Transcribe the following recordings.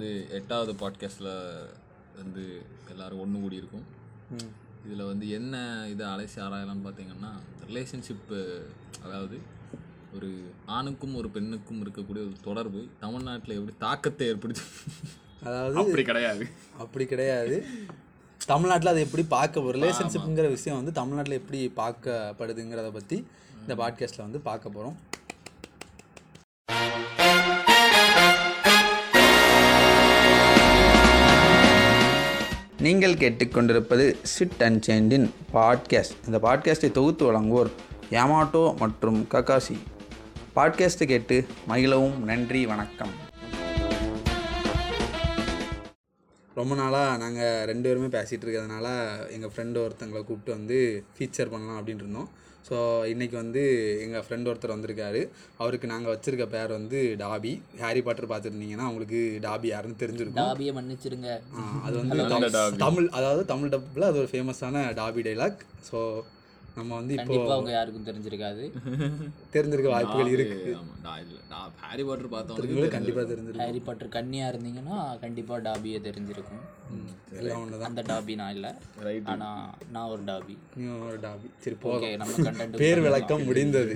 வந்து எட்டாவது பாட்காஸ்ட்டில் வந்து எல்லாரும் ஒன்று கூடி இருக்கும் இதில் வந்து என்ன இதை அலைசி ஆராயலாம்னு பார்த்தீங்கன்னா ரிலேஷன்ஷிப்பு அதாவது ஒரு ஆணுக்கும் ஒரு பெண்ணுக்கும் இருக்கக்கூடிய ஒரு தொடர்பு தமிழ்நாட்டில் எப்படி தாக்கத்தை ஏற்படுத்தி அதாவது அப்படி கிடையாது. அப்படி கிடையாது. தமிழ்நாட்டில் அது எப்படி பார்க்க ரிலேஷன்ஷிப்புங்கிற விஷயம் வந்து தமிழ்நாட்டில் எப்படி பார்க்கப்படுதுங்கிறத பற்றி இந்த பாட்காஸ்ட்டில் வந்து பார்க்க போகிறோம் நீங்கள் கேட்டுக்கொண்டிருப்பது சிட் அண்ட் சேண்டின் பாட்காஸ்ட் இந்த பாட்காஸ்ட்டை தொகுத்து வழங்குவோர் யாமாட்டோ மற்றும் ககாசி பாட்காஸ்ட்டை கேட்டு மகிழவும். நன்றி வணக்கம். ரொம்ப நாளாக நாங்கள் ரெண்டு பேருமே பேசிகிட்டு இருக்கிறதுனால எங்கள் ஃப்ரெண்டு ஒருத்தங்களை கூப்பிட்டு வந்து ஃபீச்சர் பண்ணலாம் அப்படின்ட்டு இருந்தோம். ஸோ இன்றைக்கி வந்து எங்கள் ஃப்ரெண்ட் ஒருத்தர் வந்திருக்காரு. அவருக்கு நாங்கள் வச்சுருக்க பேர் வந்து டாபி. ஹாரி பாட்டர் பார்த்துருந்தீங்கன்னா அவங்களுக்கு டாபி யாருன்னு தெரிஞ்சிருக்கும். டாபியை மன்னிச்சிருங்க. ஆ, அது வந்து தமிழ் தமிழ் அதாவது தமிழ் டப்பில் அது ஒரு ஃபேமஸான டாபி டைலாக் ஸோ நம்ம வந்து இப்போ கண்டிப்பா அவங்க யாருக்கும் தெரிஞ்சிருக்காது. தெரிஞ்சிருக்க வாய்ப்புகள் நான் நான் ஹாரி பாட்டர் பார்த்தவங்களுக்கு கண்டிப்பாக தெரிஞ்சிருக்கும். ஹாரி பாட்டர் கன்னியா இருந்தீங்கன்னா கண்டிப்பா டாபியை தெரிஞ்சிருக்கும். எல்லாம் ஒன்று தான் அந்த டாபி நான் இல்ல. Right. ஆனா நான் ஒரு டாபி. ஒரு டாபி. சரி ஓகே போதும். நம்ம கண்டென்ட் பேர் விளக்கம் முடிந்தது.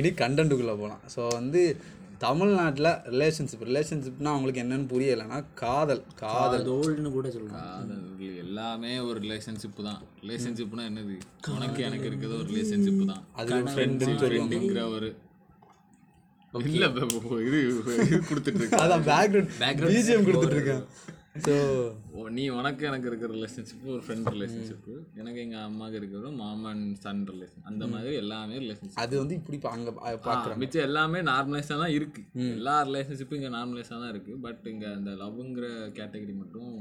இனி கண்டென்ட்டுக்குள்ளே போகலாம் ஸோ வந்து தமிழ்நாட்டில் ரிலேஷன்ஷிப் ரிலேஷன்ஷிப்னா அவங்களுக்கு என்னன்னு புரியலைன்னா காதல் காதல். தோல்னு கூட சொல்லலாம். எல்லாமே ஒரு ரிலேஷன்ஷிப் தான். ரிலேஷன்ஷிப்னா என்னது? உனக்கு எனக்கு இருக்கிறது ஒரு ரிலேஷன்ஷிப் தான். அது ஃப்ரெண்டுன்னு சொல்லுவாங்க. ஒரு இல்ல இது இது கொடுத்துட்டு இருக்க அதான் பேக்ரவுண்ட் Background பிஜிஎம் கொடுத்துட்டு இருக்கேன் ஸோ நீ உனக்கு எனக்கு இருக்கிற ரிலேஷன்ஷிப் ஒரு ஃப்ரெண்ட் ரிலேஷன்ஷிப் எனக்கு எங்க அம்மாவுக்கு இருக்கிறது மாமன் சன் ரிலேஷன் அந்த மாதிரி எல்லாமே ரிலேஷன்ஷிப் அது வந்து இப்படி பா- அங்க பா- பார்க்குறோம் மிச்சம் எல்லாமே நார்மலைஸாக தான் இருக்கு. எல்லா ரிலேஷன்ஷிப்பும் இங்க நார்மலைஸாக தான் இருக்கு. பட் இங்க அந்த லவ்ங்கிற கேட்டகரி மட்டும்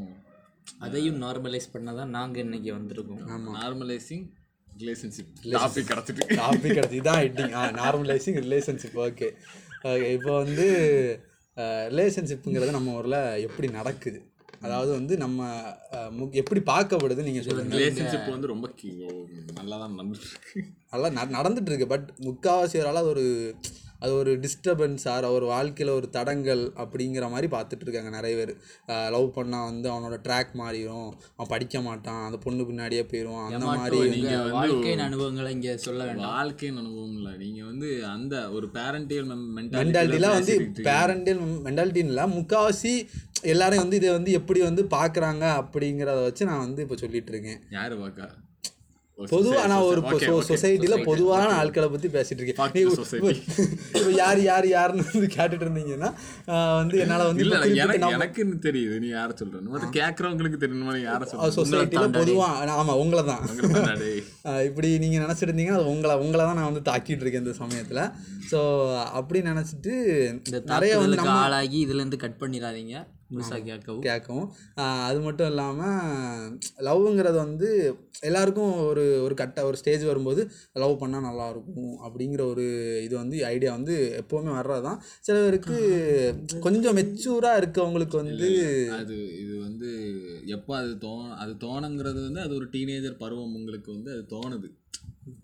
அதையும் நார்மலைஸ் பண்ணதான் நாங்க இன்னைக்கு வந்திருக்கோம். நார்மலைசிங் ரிலேஷன்ஷிப் டாபிக் கிடச்சிட்டு. டாபிக் கிடைச்சி இதான் ஹெட்டிங் ஆ நார்மலைசிங் ரிலேஷன்ஷிப் ஓகே ஓகே இப்போ வந்து ரிலேஷன்ஷிப்புங்கிறது நம்ம ஊரில் எப்படி நடக்குது? அதாவது வந்து நம்ம எப்படி பார்க்கப்படுது நீங்கள் சொல்லுங்கள் ரிலேஷன்ஷிப் வந்து ரொம்ப கி- நல்லா தான் நடந்துட்டு இருக்கு. நல்லா நடந்துட்டு இருக்கு. பட் முக்கால்வாசி பேரால அது ஒரு அது ஒரு டிஸ்டர்பன்ஸ் ஆர் ஒரு வாழ்க்கையில் ஒரு தடங்கள் அப்படிங்கிற மாதிரி பார்த்துட்டு இருக்காங்க நிறைய பேர். லவ் பண்ணால் வந்து அவனோட ட்ராக் மாறிடும் அவன் படிக்க மாட்டான். அந்த பொண்ணு பின்னாடியே போயிடுவான் அந்த மாதிரி நீங்க வந்து வாழ்க்கையின் அனுபவங்களை இங்க சொல்ல வேண்டாம். வாழ்க்கையின் அனுபவம் இல்லை. நீங்க வந்து அந்த ஒரு பேரண்டியல் மென்டாலிட்டிலாம் வந்து பேரண்டியல் மென்டாலிட்டின்னு இல்லை. முக்கால்வாசி எல்லாரும் வந்து இதை வந்து எப்படி வந்து பார்க்குறாங்க அப்படிங்கிறத வச்சு நான் வந்து இப்போ சொல்லிட்டு இருக்கேன் யாரு பாக்கா பொதுவாக நான் ஒரு சொசைட்டியில் பொதுவான ஆட்களை பற்றி பேசிட்டு இருக்கேன். இப்போ- யார் யார் யாருன்னு வந்து கேட்டுட்டு இருந்தீங்கன்னா வந்து என்னால் வந்து எனக்கு தெரியுது. நீ யார மத்த கேக்குறவங்களுக்கு தெரியணுமா? நீ யார சொல்ற சொசைட்டியில் பொதுவாக ஆமாம் உங்களை தான். இப்படி நீங்கள் நினச்சிட்டு இருந்தீங்கன்னா அது உங்களை உங்களை தான் நான் வந்து தாக்கிட்டு இருக்கேன் இந்த சமயத்தில். ஸோ அப்படி நினச்சிட்டு இந்த நிறைய வந்து ஆளாகி இதுல இருந்து கட் பண்ணிடாதீங்க. முழுசா கேட்கவும். கேட்கும் ஆஹ் அது மட்டும் இல்லாமல் லவ்ங்கிறது வந்து எல்லாருக்கும் ஒரு ஒரு கட்ட ஒரு ஸ்டேஜ் வரும்போது லவ் பண்ணால் நல்லா இருக்கும் அப்படிங்கிற ஒரு இது வந்து ஐடியா வந்து எப்போவுமே வர்றது தான் சில பேருக்கு கொஞ்சம் மெச்சூராக இருக்கவங்களுக்கு வந்து அது இது வந்து எப்போ அது தோ அது தோணுங்கிறது வந்து அது ஒரு டீனேஜர் பருவம் உங்களுக்கு வந்து அது தோணுது.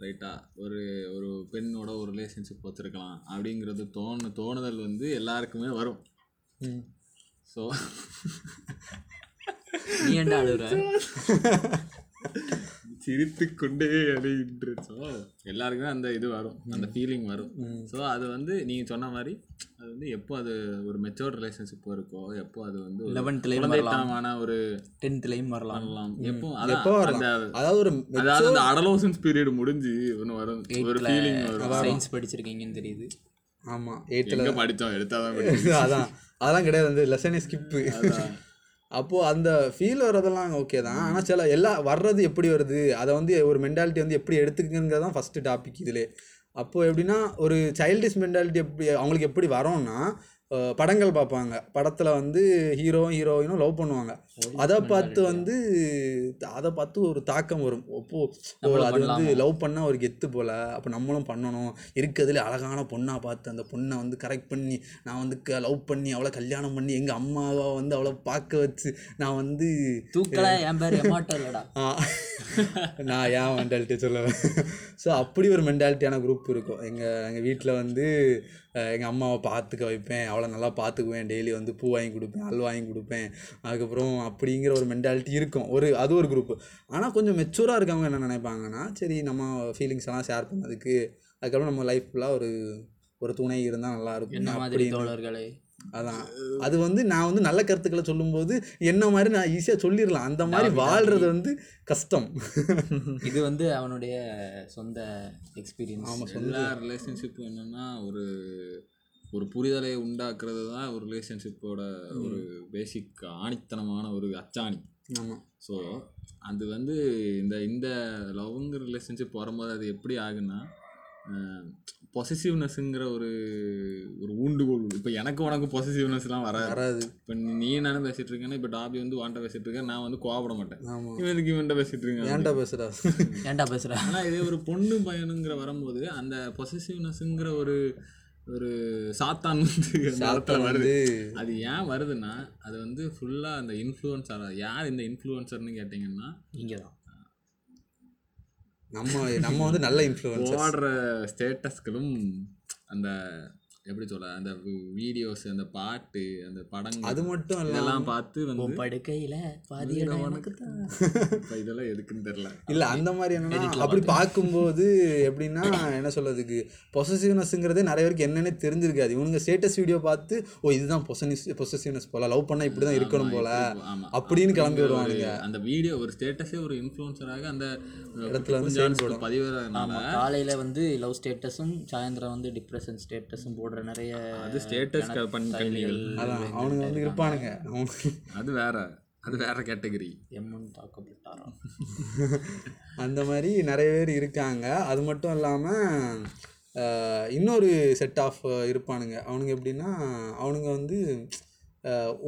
ரைட்டா? ஒரு ஒரு பெண்ணோட ஒரு ரிலேஷன்ஷிப் வச்சிருக்கலாம் அப்படிங்கிறது தோணு தோணுதல் வந்து எல்லாருக்குமே வரும். ஸோ நீ ஏன்டா அழுகுற சிரித்து கொண்டே அடைகின்றச்சோ எல்லாருக்குமே அந்த இது வரும். அந்த ஃபீலிங் வரும். ஸோ அது வந்து நீங்கள் சொன்ன மாதிரி அது வந்து எப்போ அது ஒரு மெச்சோர்ட் ரிலேஷன்ஷிப் இருக்கோ எப்போ அது வந்து ஒரு 11th லயும் வரலாம். குழந்தைத்தனமான ஒரு டென்த்லயும் வரலாம். பண்ணலாம் எப்போ? எப்போ வரலாம்? அதாவது ஒரு அதாவது அந்த அடலோசன்ஸ் பீரியட் முடிஞ்சு ஒன்று வரும். ஒரு ஃபீலிங் வரும். சயின்ஸ் படிச்சிருக்கீங்கன்னு தெரியுது. ஆமாம் எங்க படித்தோம்? எடுத்தாதான் படிச்சோம். அதான். அதெல்லாம் கிடையாது. வந்து லெசனே ஸ்கிப்பு. அப்போது அந்த ஃபீல் வர்றதெல்லாம் ஓகே தான். ஆனால் சில எல்லா வர்றது எப்படி வருது? அதை வந்து ஒரு மென்டாலிட்டி வந்து எப்படி எடுத்துக்குங்கிறது தான் ஃபஸ்ட்டு டாபிக் இதிலே. அப்போது எப்படின்னா ஒரு சைல்டிஷ் மென்டாலிட்டி எப்படி அவங்களுக்கு எப்படி வரோம்னா படங்கள் பார்ப்பாங்க. படத்தில் வந்து ஹீரோ ஹீரோயினும் லவ் பண்ணுவாங்க. அதை பார்த்து வந்து அதை பார்த்து ஒரு தாக்கம் வரும். அப்போ ஓ, அது வந்து லவ் பண்ணால் ஒரு கெத்து போல். அப்போ நம்மளும் பண்ணணும். இருக்கிறதுல அழகான பொண்ணாக பார்த்து அந்த பொண்ணை வந்து கரெக்ட் பண்ணி நான் வந்து லவ் பண்ணி அவளை கல்யாணம் பண்ணி எங்கள் அம்மாவை வந்து அவளை பார்க்க வச்சு நான் வந்து தூக்கல என் பேர் எமாட்டோ இல்லடா. ஆ, நான் ஏன் மென்டாலிட்டி சொல்லுவேன் ஸோ அப்படி ஒரு மென்டாலிட்டியான குரூப் இருக்கும். எங்கள் எங்கள் வீட்டில் வந்து எங்கள் அம்மாவை பார்த்துக்க வைப்பேன். அவளை நல்லா பார்த்துக்குவேன். டெய்லி வந்து பூ வாங்கி கொடுப்பேன் அல் வாங்கி கொடுப்பேன். அதுக்கப்புறம் அப்படிங்கிற ஒரு மென்டாலிட்டி இருக்கும். ஒரு அது ஒரு குரூப் ஆனால் கொஞ்சம் மெச்சூராக இருக்கவங்க என்ன நினைப்பாங்கன்னா சரி நம்ம ஃபீலிங்ஸ் எல்லாம் ஷேர் பண்ணதுக்கு அதுக்கப்புறம் நம்ம லைஃப் ஃபுல்லாக ஒரு ஒரு துணை இருந்தால் நல்லா என்ன இருக்கும் மாதிரி அப்படின்னு தோழர்களே? அதான். அது வந்து நான் வந்து நல்ல கருத்துக்களை சொல்லும்போது என்ன மாதிரி நான் ஈஸியாக சொல்லிடலாம். அந்த மாதிரி வாழ்றது வந்து கஷ்டம். இது வந்து அவனுடைய சொந்த எக்ஸ்பீரியன்ஸ் ஆமாம் எல்லா ரிலேஷன்ஷிப்பும் என்னன்னா ஒரு ஒரு புரிதலை உண்டாக்குறது தான் ஒரு ரிலேஷன்ஷிப்போட ஒரு பேசிக் ஆணித்தனமான ஒரு அச்சாணி. ஆமாம் ஸோ அது வந்து இந்த இந்த லவ்ங்கிற ரிலேஷன்ஷிப் வரும்போது அது எப்படி ஆகுன்னா பொசசிவ்னஸ்ங்கிற ஒரு ஒரு ஊண்டுகோல் இப்போ எனக்கு உனக்கு பொசசிவ்னஸ்லாம் வராது. வராது. இப்போ நீ நானும் பேசிட்டு இருக்கேன்னா இப்போ டாபி வந்து வாண்ட பேசிட்டு இருக்கேன் நான் வந்து கோவப்பட மாட்டேன். இவனுக்கு இவன்ட்ட பேசிட்டு இருக்கேன் ஏன்டா பேசுகிறா ஏன்டா பேசுற? ஆனால் இதே ஒரு பொண்ணு பையனுங்கிற வரும்போது அந்த பொசசிவ்னஸ்ங்கிற ஒரு ஒரு சாத்தான் வந்து வருது. அது ஏன் வருதுன்னா அது வந்து ஃபுல்லாக அந்த இன்ஃப்ளூயன்சர் யார் இந்த இன்ஃப்ளூயன்சர்னு கேட்டிங்கன்னா நீங்க தான் நம்ம நம்ம வந்து நல்ல இன்ஃப்ளூயன்ஸ் ஓடுற ஸ்டேட்டஸ்களும் அந்த எப்படி சொல்ல அந்த வீடியோஸ் அந்த பாட்டு அந்த படங்கள் அது மட்டும் இல்லை. இதெல்லாம் பார்த்து வந்து படுக்கையில பாதி இடம் எனக்கு தான். இப்போ இதெல்லாம் எதுக்குன்னு தெரில இல்லை அந்த மாதிரி என்னன்னா அப்படி பார்க்கும்போது எப்படின்னா என்ன சொல்றதுக்கு பொசசிவ்னஸ்ங்கிறதே நிறைய பேருக்கு என்னன்னே தெரிஞ்சிருக்காது. இவனுங்க ஸ்டேட்டஸ் வீடியோ பார்த்து ஓ இதுதான் பொசனிஸ் பொசசிவ்னஸ் போல. லவ் பண்ணா இப்படி தான் இருக்கணும் போல. அப்படின்னு கிளம்பி வருவானுங்க. அந்த வீடியோ ஒரு ஸ்டேட்டஸே ஒரு இன்ஃப்ளூயன்சராக அந்த இடத்துல வந்து ஆமா காலையில வந்து லவ் ஸ்டேட்டஸும் சாயந்தரம் வந்து டிப்ரெஷன் ஸ்டேட்டஸும் போடுற நிறைய அது ஸ்டேட்டஸ் பண்ணி அதான் அவனுங்க வந்து இருப்பானுங்க. அவனுக்கு அது வேற அது வேற கேட்டகரி எம்மன் தாக்கப்பட்டாராம் அந்த மாதிரி நிறைய பேர் இருக்காங்க. அது மட்டும் இல்லாமல் இன்னொரு செட் ஆஃப் இருப்பானுங்க. அவனுங்க எப்படின்னா அவனுங்க வந்து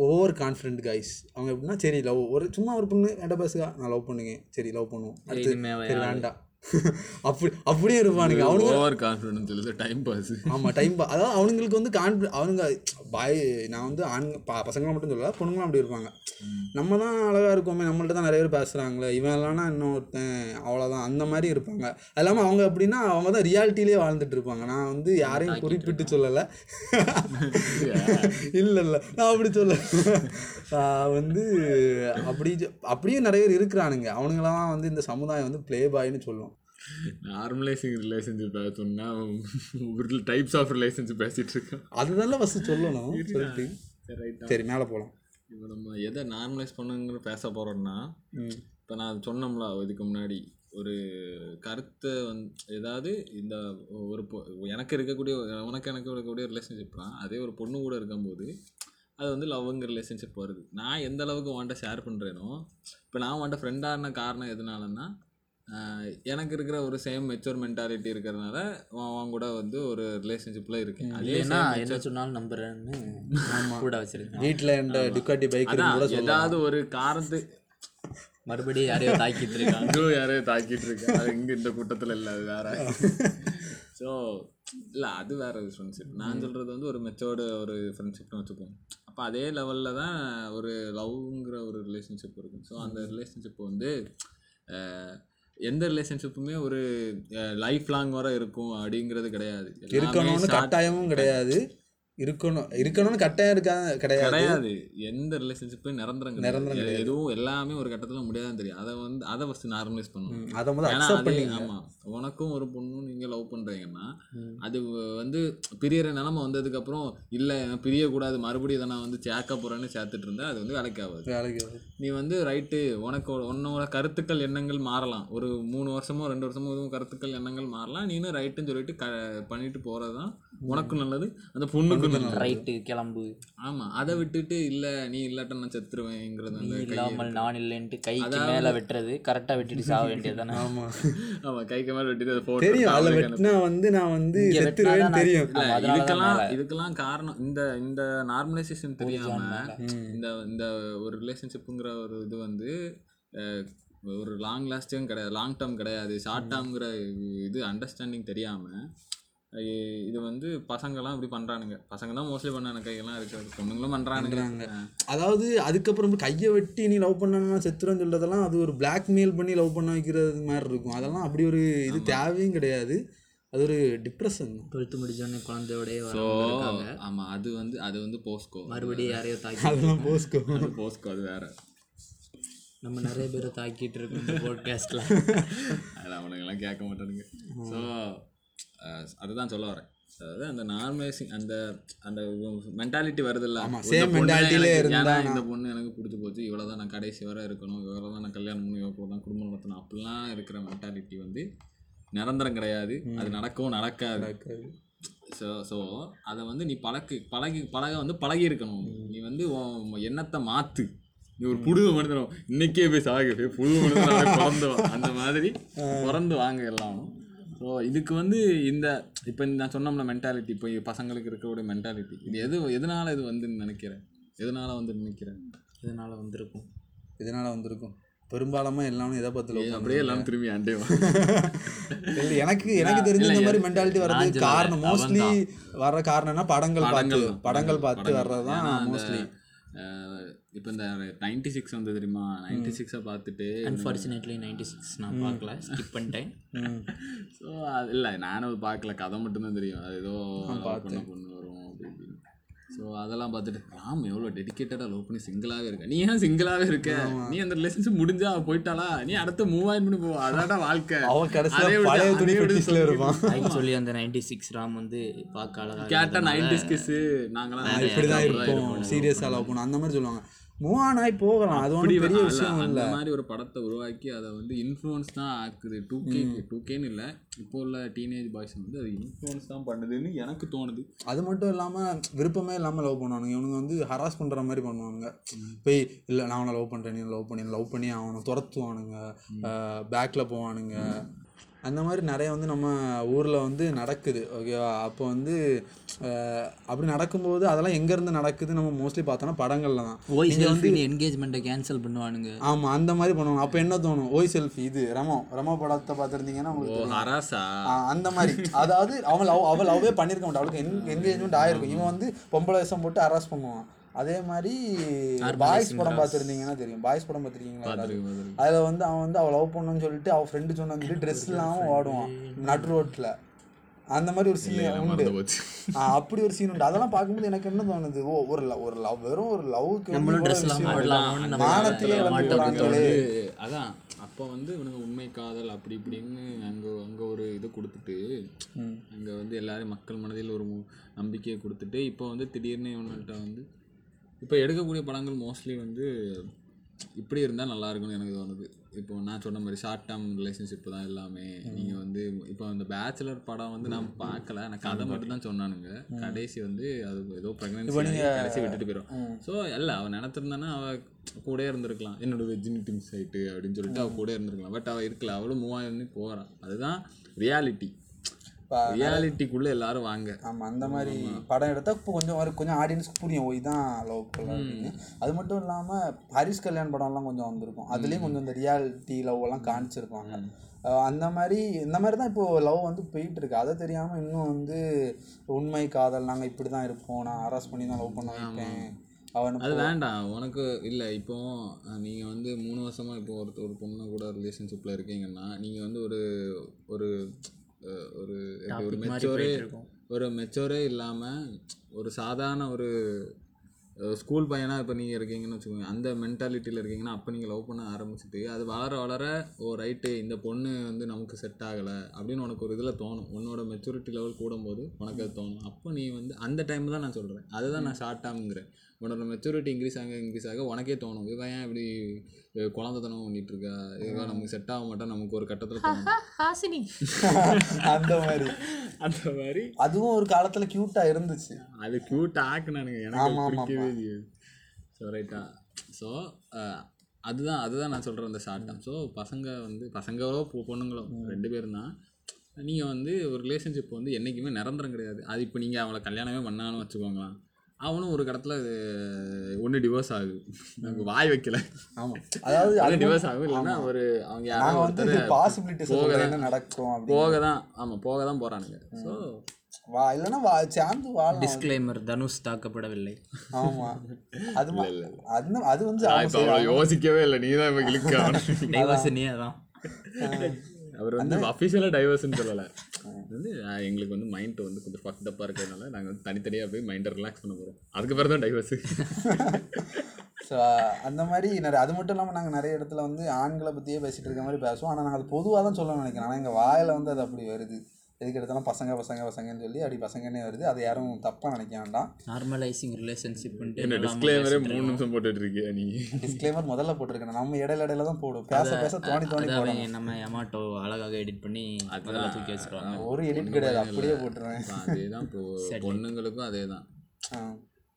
ஓவர் கான்ஃபிடென்ட் கைஸ் அவங்க எப்படின்னா சரி லவ் ஒரு சும்மா ஒரு பொண்ணு என்கிட்ட பேசுகா நான் லவ் பண்ணுங்க சரி லவ் பண்ணுவோம். அடுத்து வேண்டாம். அப்படி அப்படியே இருப்பானுங்க. அவனுங்க ஓவர் கான்ஃபிடன்ஸ் சொல்லுது டைம் பாஸ் ஆமாம் டைம் அதாவது அவனுங்களுக்கு வந்து கான்ஃபி அவனுங்க பாய் நான் வந்து ஆண் ப பசங்களை மட்டும் சொல்லல பொண்ணுங்களும் அப்படி இருப்பாங்க. நம்ம தான் அழகாக இருக்கோமே நம்மள்ட்ட தான் நிறைய பேர் பேசுகிறாங்களே இவன் இல்லைனா இன்னொருத்தன் அவ்வளோதான் அந்த மாதிரி இருப்பாங்க. அது இல்லாமல் அவங்க அப்படின்னா அவங்க தான் ரியாலிட்டிலே வாழ்ந்துட்டு இருப்பாங்க. நான் வந்து யாரையும் குறிப்பிட்டு சொல்லலை. இல்லை இல்லை நான் அப்படி சொல்ல வந்து அப்படி அப்படியும் நிறைய பேர் இருக்கிறானுங்க. அவனுங்களாம் வந்து இந்த சமுதாயம் வந்து ப்ளே பாய்னு சொல்லும் நார்மலைசிங் ரிலேஷன்ஷிப் சொன்னா ஒரு டைப்ஸ் ஆஃப் ரிலேஷன்ஷிப் பேசிட்டு இருக்கோம் அதுதானே ஃபஸ்ட்டு சொல்லணும். சொல்லிட்டு சரி மேலே போகலாம் இப்போ நம்ம எதை நார்மலைஸ் பண்ணுங்கிற பேச போகிறோம்னா இப்போ நான் சொன்னோம்ல இதுக்கு முன்னாடி ஒரு கருத்தை வந்து ஏதாவது இந்த ஒரு பொ- எனக்கு இருக்கக்கூடிய உனக்கு எனக்கு இருக்கக்கூடிய ரிலேஷன்ஷிப் தான் அதே ஒரு பொண்ணு கூட இருக்கும்போது அது வந்து லவ்ங்கிற ரிலேஷன்ஷிப் வருது. நான் எந்த அளவுக்கு உன்ட்ட ஷேர் பண்ணுறேனோ இப்போ நான் உன்ட்ட ஃப்ரெண்டான காரணம் எதனாலன்னா எனக்கு இருக்கிற ஒரு சேம் மெச்சூர் மென்டாலிட்டி இருக்கிறதுனால அவன் கூட வந்து ஒரு ரிலேஷன்ஷிப்பில் இருக்கேன். அதே இல்லைன்னா same என்ன சொன்னாலும் நம்புறேன்னு கூட வச்சிருக்கேன். வீட்டில் இந்த டுக்காட்டி பைக் ஏதாவது ஒரு காரணத்து மறுபடியும் யாரையோ தாக்கிட்டு இருக்காங்க ஐயோ யாரையும் தாக்கிட்டு இருக்கேன் அது இங்கே இந்த கூட்டத்தில் இல்லை அது வேற. ஸோ இல்லை அது வேற ஒரு ஃப்ரெண்ட்ஷிப் நான் சொல்கிறது வந்து ஒரு மெச்சோர்டு ஒரு ஃப்ரெண்ட்ஷிப்னு வச்சுப்போம் அப்போ அதே லெவலில் தான் ஒரு லவ்ங்கிற ஒரு ரிலேஷன்ஷிப் இருக்கும். ஸோ அந்த ரிலேஷன்ஷிப் வந்து எந்த ரிலேஷன்ஷிப்புமே ஒரு லைஃப் லாங் வர இருக்கும் அப்படிங்கிறது கிடையாது. இருக்கணும்னு கட்டாயமும் கிடையாது. இருக்கணும். இருக்கணும்னு கட்டாயம் இருக்கா? கிடையாது. கிடையாது. எந்த ரிலேஷன்ஷிப்பும் நிரந்தரம் நிரந்தரம் கிடையாது. எதுவும் எல்லாமே ஒரு கட்டத்தில் முடியாதுன்னு தெரியும். அதை வந்து அதை ஃபஸ்ட்டு நார்மலைஸ் பண்ணணும். அதை முதல்ல அக்செப்ட் அதே பண்ணிங்க ஆமா. உனக்கும் ஒரு பொண்ணும் நீங்க லவ் பண்றீங்கன்னா ம். அது வந்து பிரியற நிலைமை வந்ததுக்கு அப்புறம் இல்ல பிரியக்கூடாது. மறுபடியும் இதை நான் வந்து சேர்க்க போறேன்னு சேர்த்துட்டு இருந்தா அது வந்து வேலைக்கு ஆகாது. வேலைக்கு. நீ வந்து ரைட்டு உனக்கு உன்னோட கருத்துக்கள் எண்ணங்கள் மாறலாம். ஒரு மூணு வருஷமோ ரெண்டு வருஷமோ எதுவும் கருத்துக்கள் எண்ணங்கள் மாறலாம். நீனும் ரைட்டுன்னு சொல்லிட்டு க பண்ணிட்டு போறது தான் உனக்கும் நல்லது. அந்த பொண்ணுக்கும் ரைட்டு கிளம்பு. ஆமா அதை விட்டுட்டு இல்ல நீ இல்லாட்ட நான் செத்துருவேங்கிறது நீ இல்லாமல் நான் இல்லைன்ட்டு கைக்கு மேல வெட்டுறது கரெக்டா வெட்டிட்டு சாக வேண்டியதுதானே? ஆமா. ஆமா கைக்கு மேல வெட்டிட்டு அதை தெரியும் அதில் வெட்டினா வந்து நான் வந்து வெட்டினாதான் தெரியும். இதுக்கெல்லாம். இதுக்கெல்லாம் காரணம் இந்த இந்த நார்மலைசேஷன் தெரியாம. இந்த இந்த ஒரு ரிலேஷன்ஷிப்புங்கிற ஒரு இது வந்து ஒரு லாங் லாஸ்டிங் கிடையாது லாங் டேர்ம் கிடையாது ஷார்ட் டேர்ம்ங்கிற இது அண்டர்ஸ்டாண்டிங் தெரியாம இது வந்து பசங்கெல்லாம் இப்படி பண்றானுங்க. பசங்க தான் மோஸ்ட்லி பண்ணான கையெல்லாம் இருக்கு பொண்ணுங்களும் பண்றானுங்க. அதாவது அதுக்கப்புறம் கையை வெட்டி நீ லவ் பண்ணனா செத்துறன்னு சொல்றதெல்லாம் அது ஒரு பிளாக்மெயில் பண்ணி லவ் பண்ண வைக்கிறது மாதிரி இருக்கும். அதெல்லாம் அப்படி ஒரு இது தேவையும் கிடையாது. அது ஒரு டிப்ரெஷன் டுவெல்த்து முடிஞ்சோடனே குழந்தையோடய ஸோ ஆமாம் அது வந்து அது வந்து போஸ்கோ மறுபடியும் யாரையோ தாக்கி அதெல்லாம் போஸ்கோ அது போஸ்கோ அது வேற. நம்ம நிறைய பேரை தாக்கிட்டு இருக்கோம் இந்த போட்காஸ்ட்டில் அதில் அவனுங்கெல்லாம் கேட்க மாட்டானுங்க. ஸோ அதுதான் சொல்ல வரேன். அதாவது அந்த நார்மலைசிங் அந்த அந்த மென்டாலிட்டி வருது இல்லை same mentality லே இருந்தா இந்த பொண்ணு எனக்கு பிடிச்சி போச்சு? இவ்வளோ தான் நான் கடைசி வரை இருக்கணும். இவ்வளோ தான் நான் கல்யாணம் பண்ணி இவ்வளோ தான் குடும்பம் நடத்தணும். அப்படிலாம் இருக்கிற மென்டாலிட்டி வந்து நிரந்தரம் கிடையாது. அது நடக்கவும் நடக்காது. ஸோ ஸோ அதை வந்து நீ பழக்கு பழகி பழக வந்து பழகி இருக்கணும் நீ வந்து எண்ணத்தை மாற்று நீ ஒரு புது மனிதனும். இன்னைக்கே போய் சாகு. போய் புது மனிதனாக பிறந்து. அந்த மாதிரி பிறந்து வாங்க எல்லாம் ஸோ இதுக்கு வந்து இந்த இப்போ நான் சொன்னோம்ல மென்டாலிட்டி இப்போ பசங்களுக்கு இருக்கக்கூடிய மென்டாலிட்டி இது எது எதனால இது வந்துன்னு நினைக்கிறேன்? எதனால வந்து நினைக்கிறேன்? இதனால வந்திருக்கும்? இதனால வந்திருக்கும்? பெரும்பாலுமா எல்லாமே எதை love அப்படியே எல்லாம் திரும்பி அண்டே. இல்ல, எனக்கு எனக்கு தெரிஞ்ச இந்த மாதிரி மென்டாலிட்டி வர்றதுக்கு காரணம் மோஸ்ட்லி வர்ற காரணம்னா படங்கள் பார்த்து படங்கள். பார்த்து வர்றது தான் மோஸ்ட்லி இப்போ இந்த நைன்டி சிக்ஸ் வந்து தெரியுமா நைன்டி சிக்ஸை பார்த்துட்டு அன்ஃபார்ச்சுனேட்லி நைன்டி சிக்ஸ் நான் பார்க்கல. ஸ்கிப் பண்ணிட்டேன். ஸோ அது இல்லை நானும் பார்க்கல. கதை மட்டும்தான் தெரியும். அது ஏதோ பண்ண பொண்ணு வரும். ஸோ அதெல்லாம் பார்த்துட்டு ராம் எவ்வளோ டெடிக்கேட்டடாக லவ் பண்ணி சிங்கிளாகவே இருக்க? நீ ஏன் சிங்கிளாகவே இருக்க? நீ அந்த ரிலேஷன்ஷிப் முடிஞ்சா போயிட்டாளா? நீ அடுத்த மூவ் ஆயின் பண்ணி போ அதாடா வாழ்க்கை. அவன் ஆக்சுவலி அந்த நைன்டி சிக்ஸ் ராம் வந்து பார்க்க அழகா கேட்டா நைன்டிஸ் கிஸ்ஸு நாங்களாம் இப்படிதான் இருப்போம். சீரியஸா லவ் பண்ணும். அந்த மாதிரி சொல்லுவாங்க. மூவ் ஆன் ஆகி போகலாம். அது ஒன்றும் பெரிய விஷயம் அந்த இல்லை. மாதிரி ஒரு படத்தை உருவாக்கி அதை வந்து இன்ஃப்ளூயன்ஸ் தான் ஆக்குது. டூ கே டூ கேன்னு இல்லை. இப்போ உள்ள டீனேஜ் பாய்ஸ் வந்து அது இன்ஃப்ளூயன்ஸ் தான் பண்ணுதுன்னு எனக்கு தோணுது. அது மட்டும் இல்லாமல் விருப்பமே இல்லாமல் லவ் பண்ணுவானுங்க. இவனுங்க வந்து ஹராஸ் பண்ணுற மாதிரி பண்ணுவானுங்க. போய் இல்லை நான் அவனை லவ் பண்ணுறேன் நீ லவ் பண்ணி லவ் பண்ணி அவனை துரத்துவானுங்க. பேக்கில் போவானுங்க. அந்த மாதிரி நிறைய வந்து நம்ம ஊரில் வந்து நடக்குது ஓகேவா அப்போ வந்து அப்படி நடக்கும்போது அதெல்லாம் எங்கேருந்து நடக்குது நம்ம மோஸ்ட்லி பார்த்தோன்னா படங்களில் தான். ஓய் செல்ஃபி என்கேஜ்மெண்ட்டை கேன்சல் பண்ணுவானுங்க. ஆமாம் அந்த மாதிரி பண்ணுவாங்க. அப்போ என்ன தோணும்? ஓய் செல்ஃபி இது ரமோ ரமோ படத்தை பார்த்துருந்தீங்கன்னா உங்களுக்கு அந்த மாதிரி. அதாவது லவ் அவள் லவ்வே பண்ணியிருக்க மாட்டான் அவளுக்கு என் என்கேஜ்மெண்ட் ஆயிருக்கும். இவன் வந்து பொம்பளை வேஷம் போட்டு அரெஸ்ட் பண்ணுவான். அதே மாதிரி பாய்ஸ் படம் பார்த்துருந்தீங்கன்னா தெரியும். பாய்ஸ் படம் பார்த்துருக்கீங்களா பார்த்துருக்கு பார்த்துருக்கு அதில் வந்து அவன் வந்து அவள் லவ் பண்ணணும்னு சொல்லிட்டு அவள் ஃப்ரெண்டு சொன்னு சொல்லி ட்ரெஸ் இல்லாமல் ஓடுவான் நட் ரோட்டில் அந்த மாதிரி ஒரு சீன் உண்டு. அப்படி ஒரு சீன் உண்டு. அதெல்லாம் பார்க்கும்போது எனக்கு என்ன தோணுது? ஓ ஒரு ஒரு லவ் வெறும் ஒரு போறாங்களே. வந்து அதான் அப்போ வந்து இவனுங்க உண்மை காதல் அப்படி இப்படின்னு அங்கே அங்கே ஒரு இது கொடுத்துட்டு அங்கே வந்து எல்லாரும் மக்கள் மனதில் ஒரு நம்பிக்கையை கொடுத்துட்டு இப்போ வந்து திடீர்னு இவன்கிட்ட வந்து இப்போ எடுக்கக்கூடிய படங்கள் மோஸ்ட்லி வந்து இப்படி இருந்தால் நல்லா இருக்கும்னு எனக்கு தோணுது. இப்போ நான் சொன்ன மாதிரி ஷார்ட் டேர்ம் ரிலேஷன்ஷிப் தான் எல்லாமே. நீங்கள் வந்து இப்போ அந்த பேச்சுலர் படம் வந்து நான் பார்க்கல. எனக்கு கதை மட்டும் தான் சொன்னானுங்க. கடைசி வந்து அது ஏதோ ப்ரெக்னன்சி கடைசி விட்டுட்டு போயிடும் ஸோ இல்லை அவன் நினச்சிருந்தானா அவள் கூடயே இருந்திருக்கலாம். என்னோட வெஜினிட்டி மிஸ் ஆயிட்டு அப்படின்னு சொல்லிட்டு அவள் கூட இருந்திருக்கலாம். பட் அவள் இருக்கல. அவளும் மூவ் ஆகி போகிறான் அதுதான் ரியாலிட்டி ரியாலிட்டிக்குள்ளே எல்லாரும் வாங்க. ஆமாம் அந்த மாதிரி படம் எடுத்தால் இப்போ கொஞ்சம் கொஞ்சம் ஆடியன்ஸ்க்கு புரியும். ஓ இதான் லவ் அப்படின்னு. அது மட்டும் இல்லாமல் ஹரிஷ் கல்யாண் படம்லாம் கொஞ்சம் வந்திருக்கும். அதுலேயும் கொஞ்சம் இந்த ரியாலிட்டி லவ் எல்லாம் காமிச்சிருப்பாங்க. அந்த மாதிரி இந்த மாதிரி தான் இப்போ லவ் வந்து போயிட்டு இருக்கு அதை தெரியாமல் இன்னும் வந்து உண்மை காதல் நாங்கள் இப்படி தான் இருப்போம். நான் அரேஸ் பண்ணி தான் லவ் பண்ண வைப்பேன். அவன் அது வேண்டாம். உனக்கு இல்லை இப்போ நீங்கள் வந்து மூணு வருஷமாக இப்போ ஒரு ஒரு பொண்ணு கூட ரிலேஷன்ஷிப்பில் இருக்கீங்கன்னா நீங்கள் வந்து ஒரு ஒரு ஒரு ஒரு மெச்சோரே ஒரு மெச்சோரே இல்லாமல் ஒரு சாதாரண ஒரு ஸ்கூல் பையனாக இப்போ நீங்கள் இருக்கீங்கன்னு வச்சுக்கோங்க. அந்த மென்டாலிட்டியில் இருக்கீங்கன்னா அப்போ நீங்கள் லவ் பண்ண ஆரம்பிச்சிட்டு அது வளர வளர ஓ ரைட்டு இந்த பொண்ணு வந்து நமக்கு செட் ஆகலை அப்படின்னு உனக்கு ஒரு இதில் தோணும். உன்னோட மெச்சூரிட்டி லெவல் கூடும்போது உனக்கு அது தோணும். அப்போ நீ வந்து அந்த டைம் தான் நான் சொல்கிறேன் அதுதான் நான் ஷார்ட் டேர்ம்ங்கிறேன் உன்னோட மெச்சூரிட்டி இன்க்ரீஸ் ஆக இன்க்ரீஸ் ஆக உனக்கே தோணும். இவன் ஏன் இப்படி குழந்தைத்தனம் பண்ணிட்டு இருக்கா இவன் நமக்கு செட் ஆக மாட்டா நமக்கு ஒரு கட்டத்தில் தோணும். ஹாசினி. அந்த மாதிரி. அந்த மாதிரி. அதுவும் ஒரு காலத்தில் க்யூட்டாக இருந்துச்சு. அது க்யூட் ஆக்குனானுங்க. எனக்கு ஸோ ரைட்டா ஸோ அதுதான் அதுதான் நான் சொல்கிறேன் அந்த ஷார்ட் டேம் ஸோ பசங்க வந்து பசங்களோ பொண்ணுங்களோ ரெண்டு பேரும் தான் நீங்கள் வந்து ஒரு ரிலேஷன்ஷிப் வந்து என்றைக்குமே நிரந்தரம் கிடையாது. அது இப்போ நீங்கள் அவங்கள கல்யாணமே பண்ணான்னு வச்சுக்கோங்களேன். அவனும் ஒரு கடத்தில் ஒன்று டிவோர்ஸ் ஆகுது. நமக்கு வாய் வைக்கல. ஆமாம் அதாவது அது டிவோர்ஸ் ஆகும் இல்லைன்னா ஒரு அவங்க யாரோ நாங்கள் வந்து ஒருத்தர் பாசிபிலிட்டிஸ் என்ன நடக்கும் போக தான் ஆமாம் போக தான் போகிறானுங்க ஸோ வா இல்லைன்னா வா சேர்ந்து வாழலாம். டிஸ்க்ளைமர் தனுஷ் தாக்கப்படவில்லை. ஆமா. அது மா- அது அது வந்து யோசிக்கவே இல்லை. நீ தான் இப்போ கிளிக் ஆகணும் அதான். அவர் வந்து அஃபிஷியலாக டைவர்ஸ்னு சொல்லலை. வந்து எங்களுக்கு வந்து மைண்ட் வந்து கொஞ்சம் ஃபக்டப்பாக இருக்கிறதுனால நாங்கள் வந்து தனித்தனியாக போய் மைண்டை ரிலாக்ஸ் பண்ண போகிறோம் அதுக்கு பிறகு தான் டைவர்ஸு ஸோ அந்த மாதிரி நிறைய அது மட்டும் இல்லாமல் நாங்கள் நிறைய இடத்துல வந்து ஆண்களை பற்றியே பேசிகிட்டு இருக்க மாதிரி பேசுவோம். ஆனால் நாங்கள் அது பொதுவாக தான் சொல்லணும்னு நினைக்கிறேன். ஆனால் எங்கள் வாயில் வந்து அது அப்படி வருது. எதுக்கு எடுத்தாலும் பசங்க பசங்க பசங்கன்னு சொல்லி அப்படி பசங்கன்னே வருது. அது யாரும் தப்பாக நினைக்க வேண்டாம். நார்மலைசிங் ரிலேஷன்ஷிப்ன்ட்டு என்ன டிஸ்க்ளைமரே மூணு நிமிஷம் போட்டுட்டு இருக்கியா நீ? டிஸ்க்ளைமர் முதல்ல போட்டிருக்கேன் நம்ம இடையில இடையில தான் போடும். பேச பேச தோணி தோணி அவன் நம்ம எமாட்டோ அழகாக எடிட் பண்ணி அதெல்லாம் தூக்கி வச்சிருவாங்க. ஒரு எடிட் கிடையாது. அப்படியே போட்டுருவேன். அதே தான் இப்போ பொண்ணுங்களுக்கும் அதே தான்.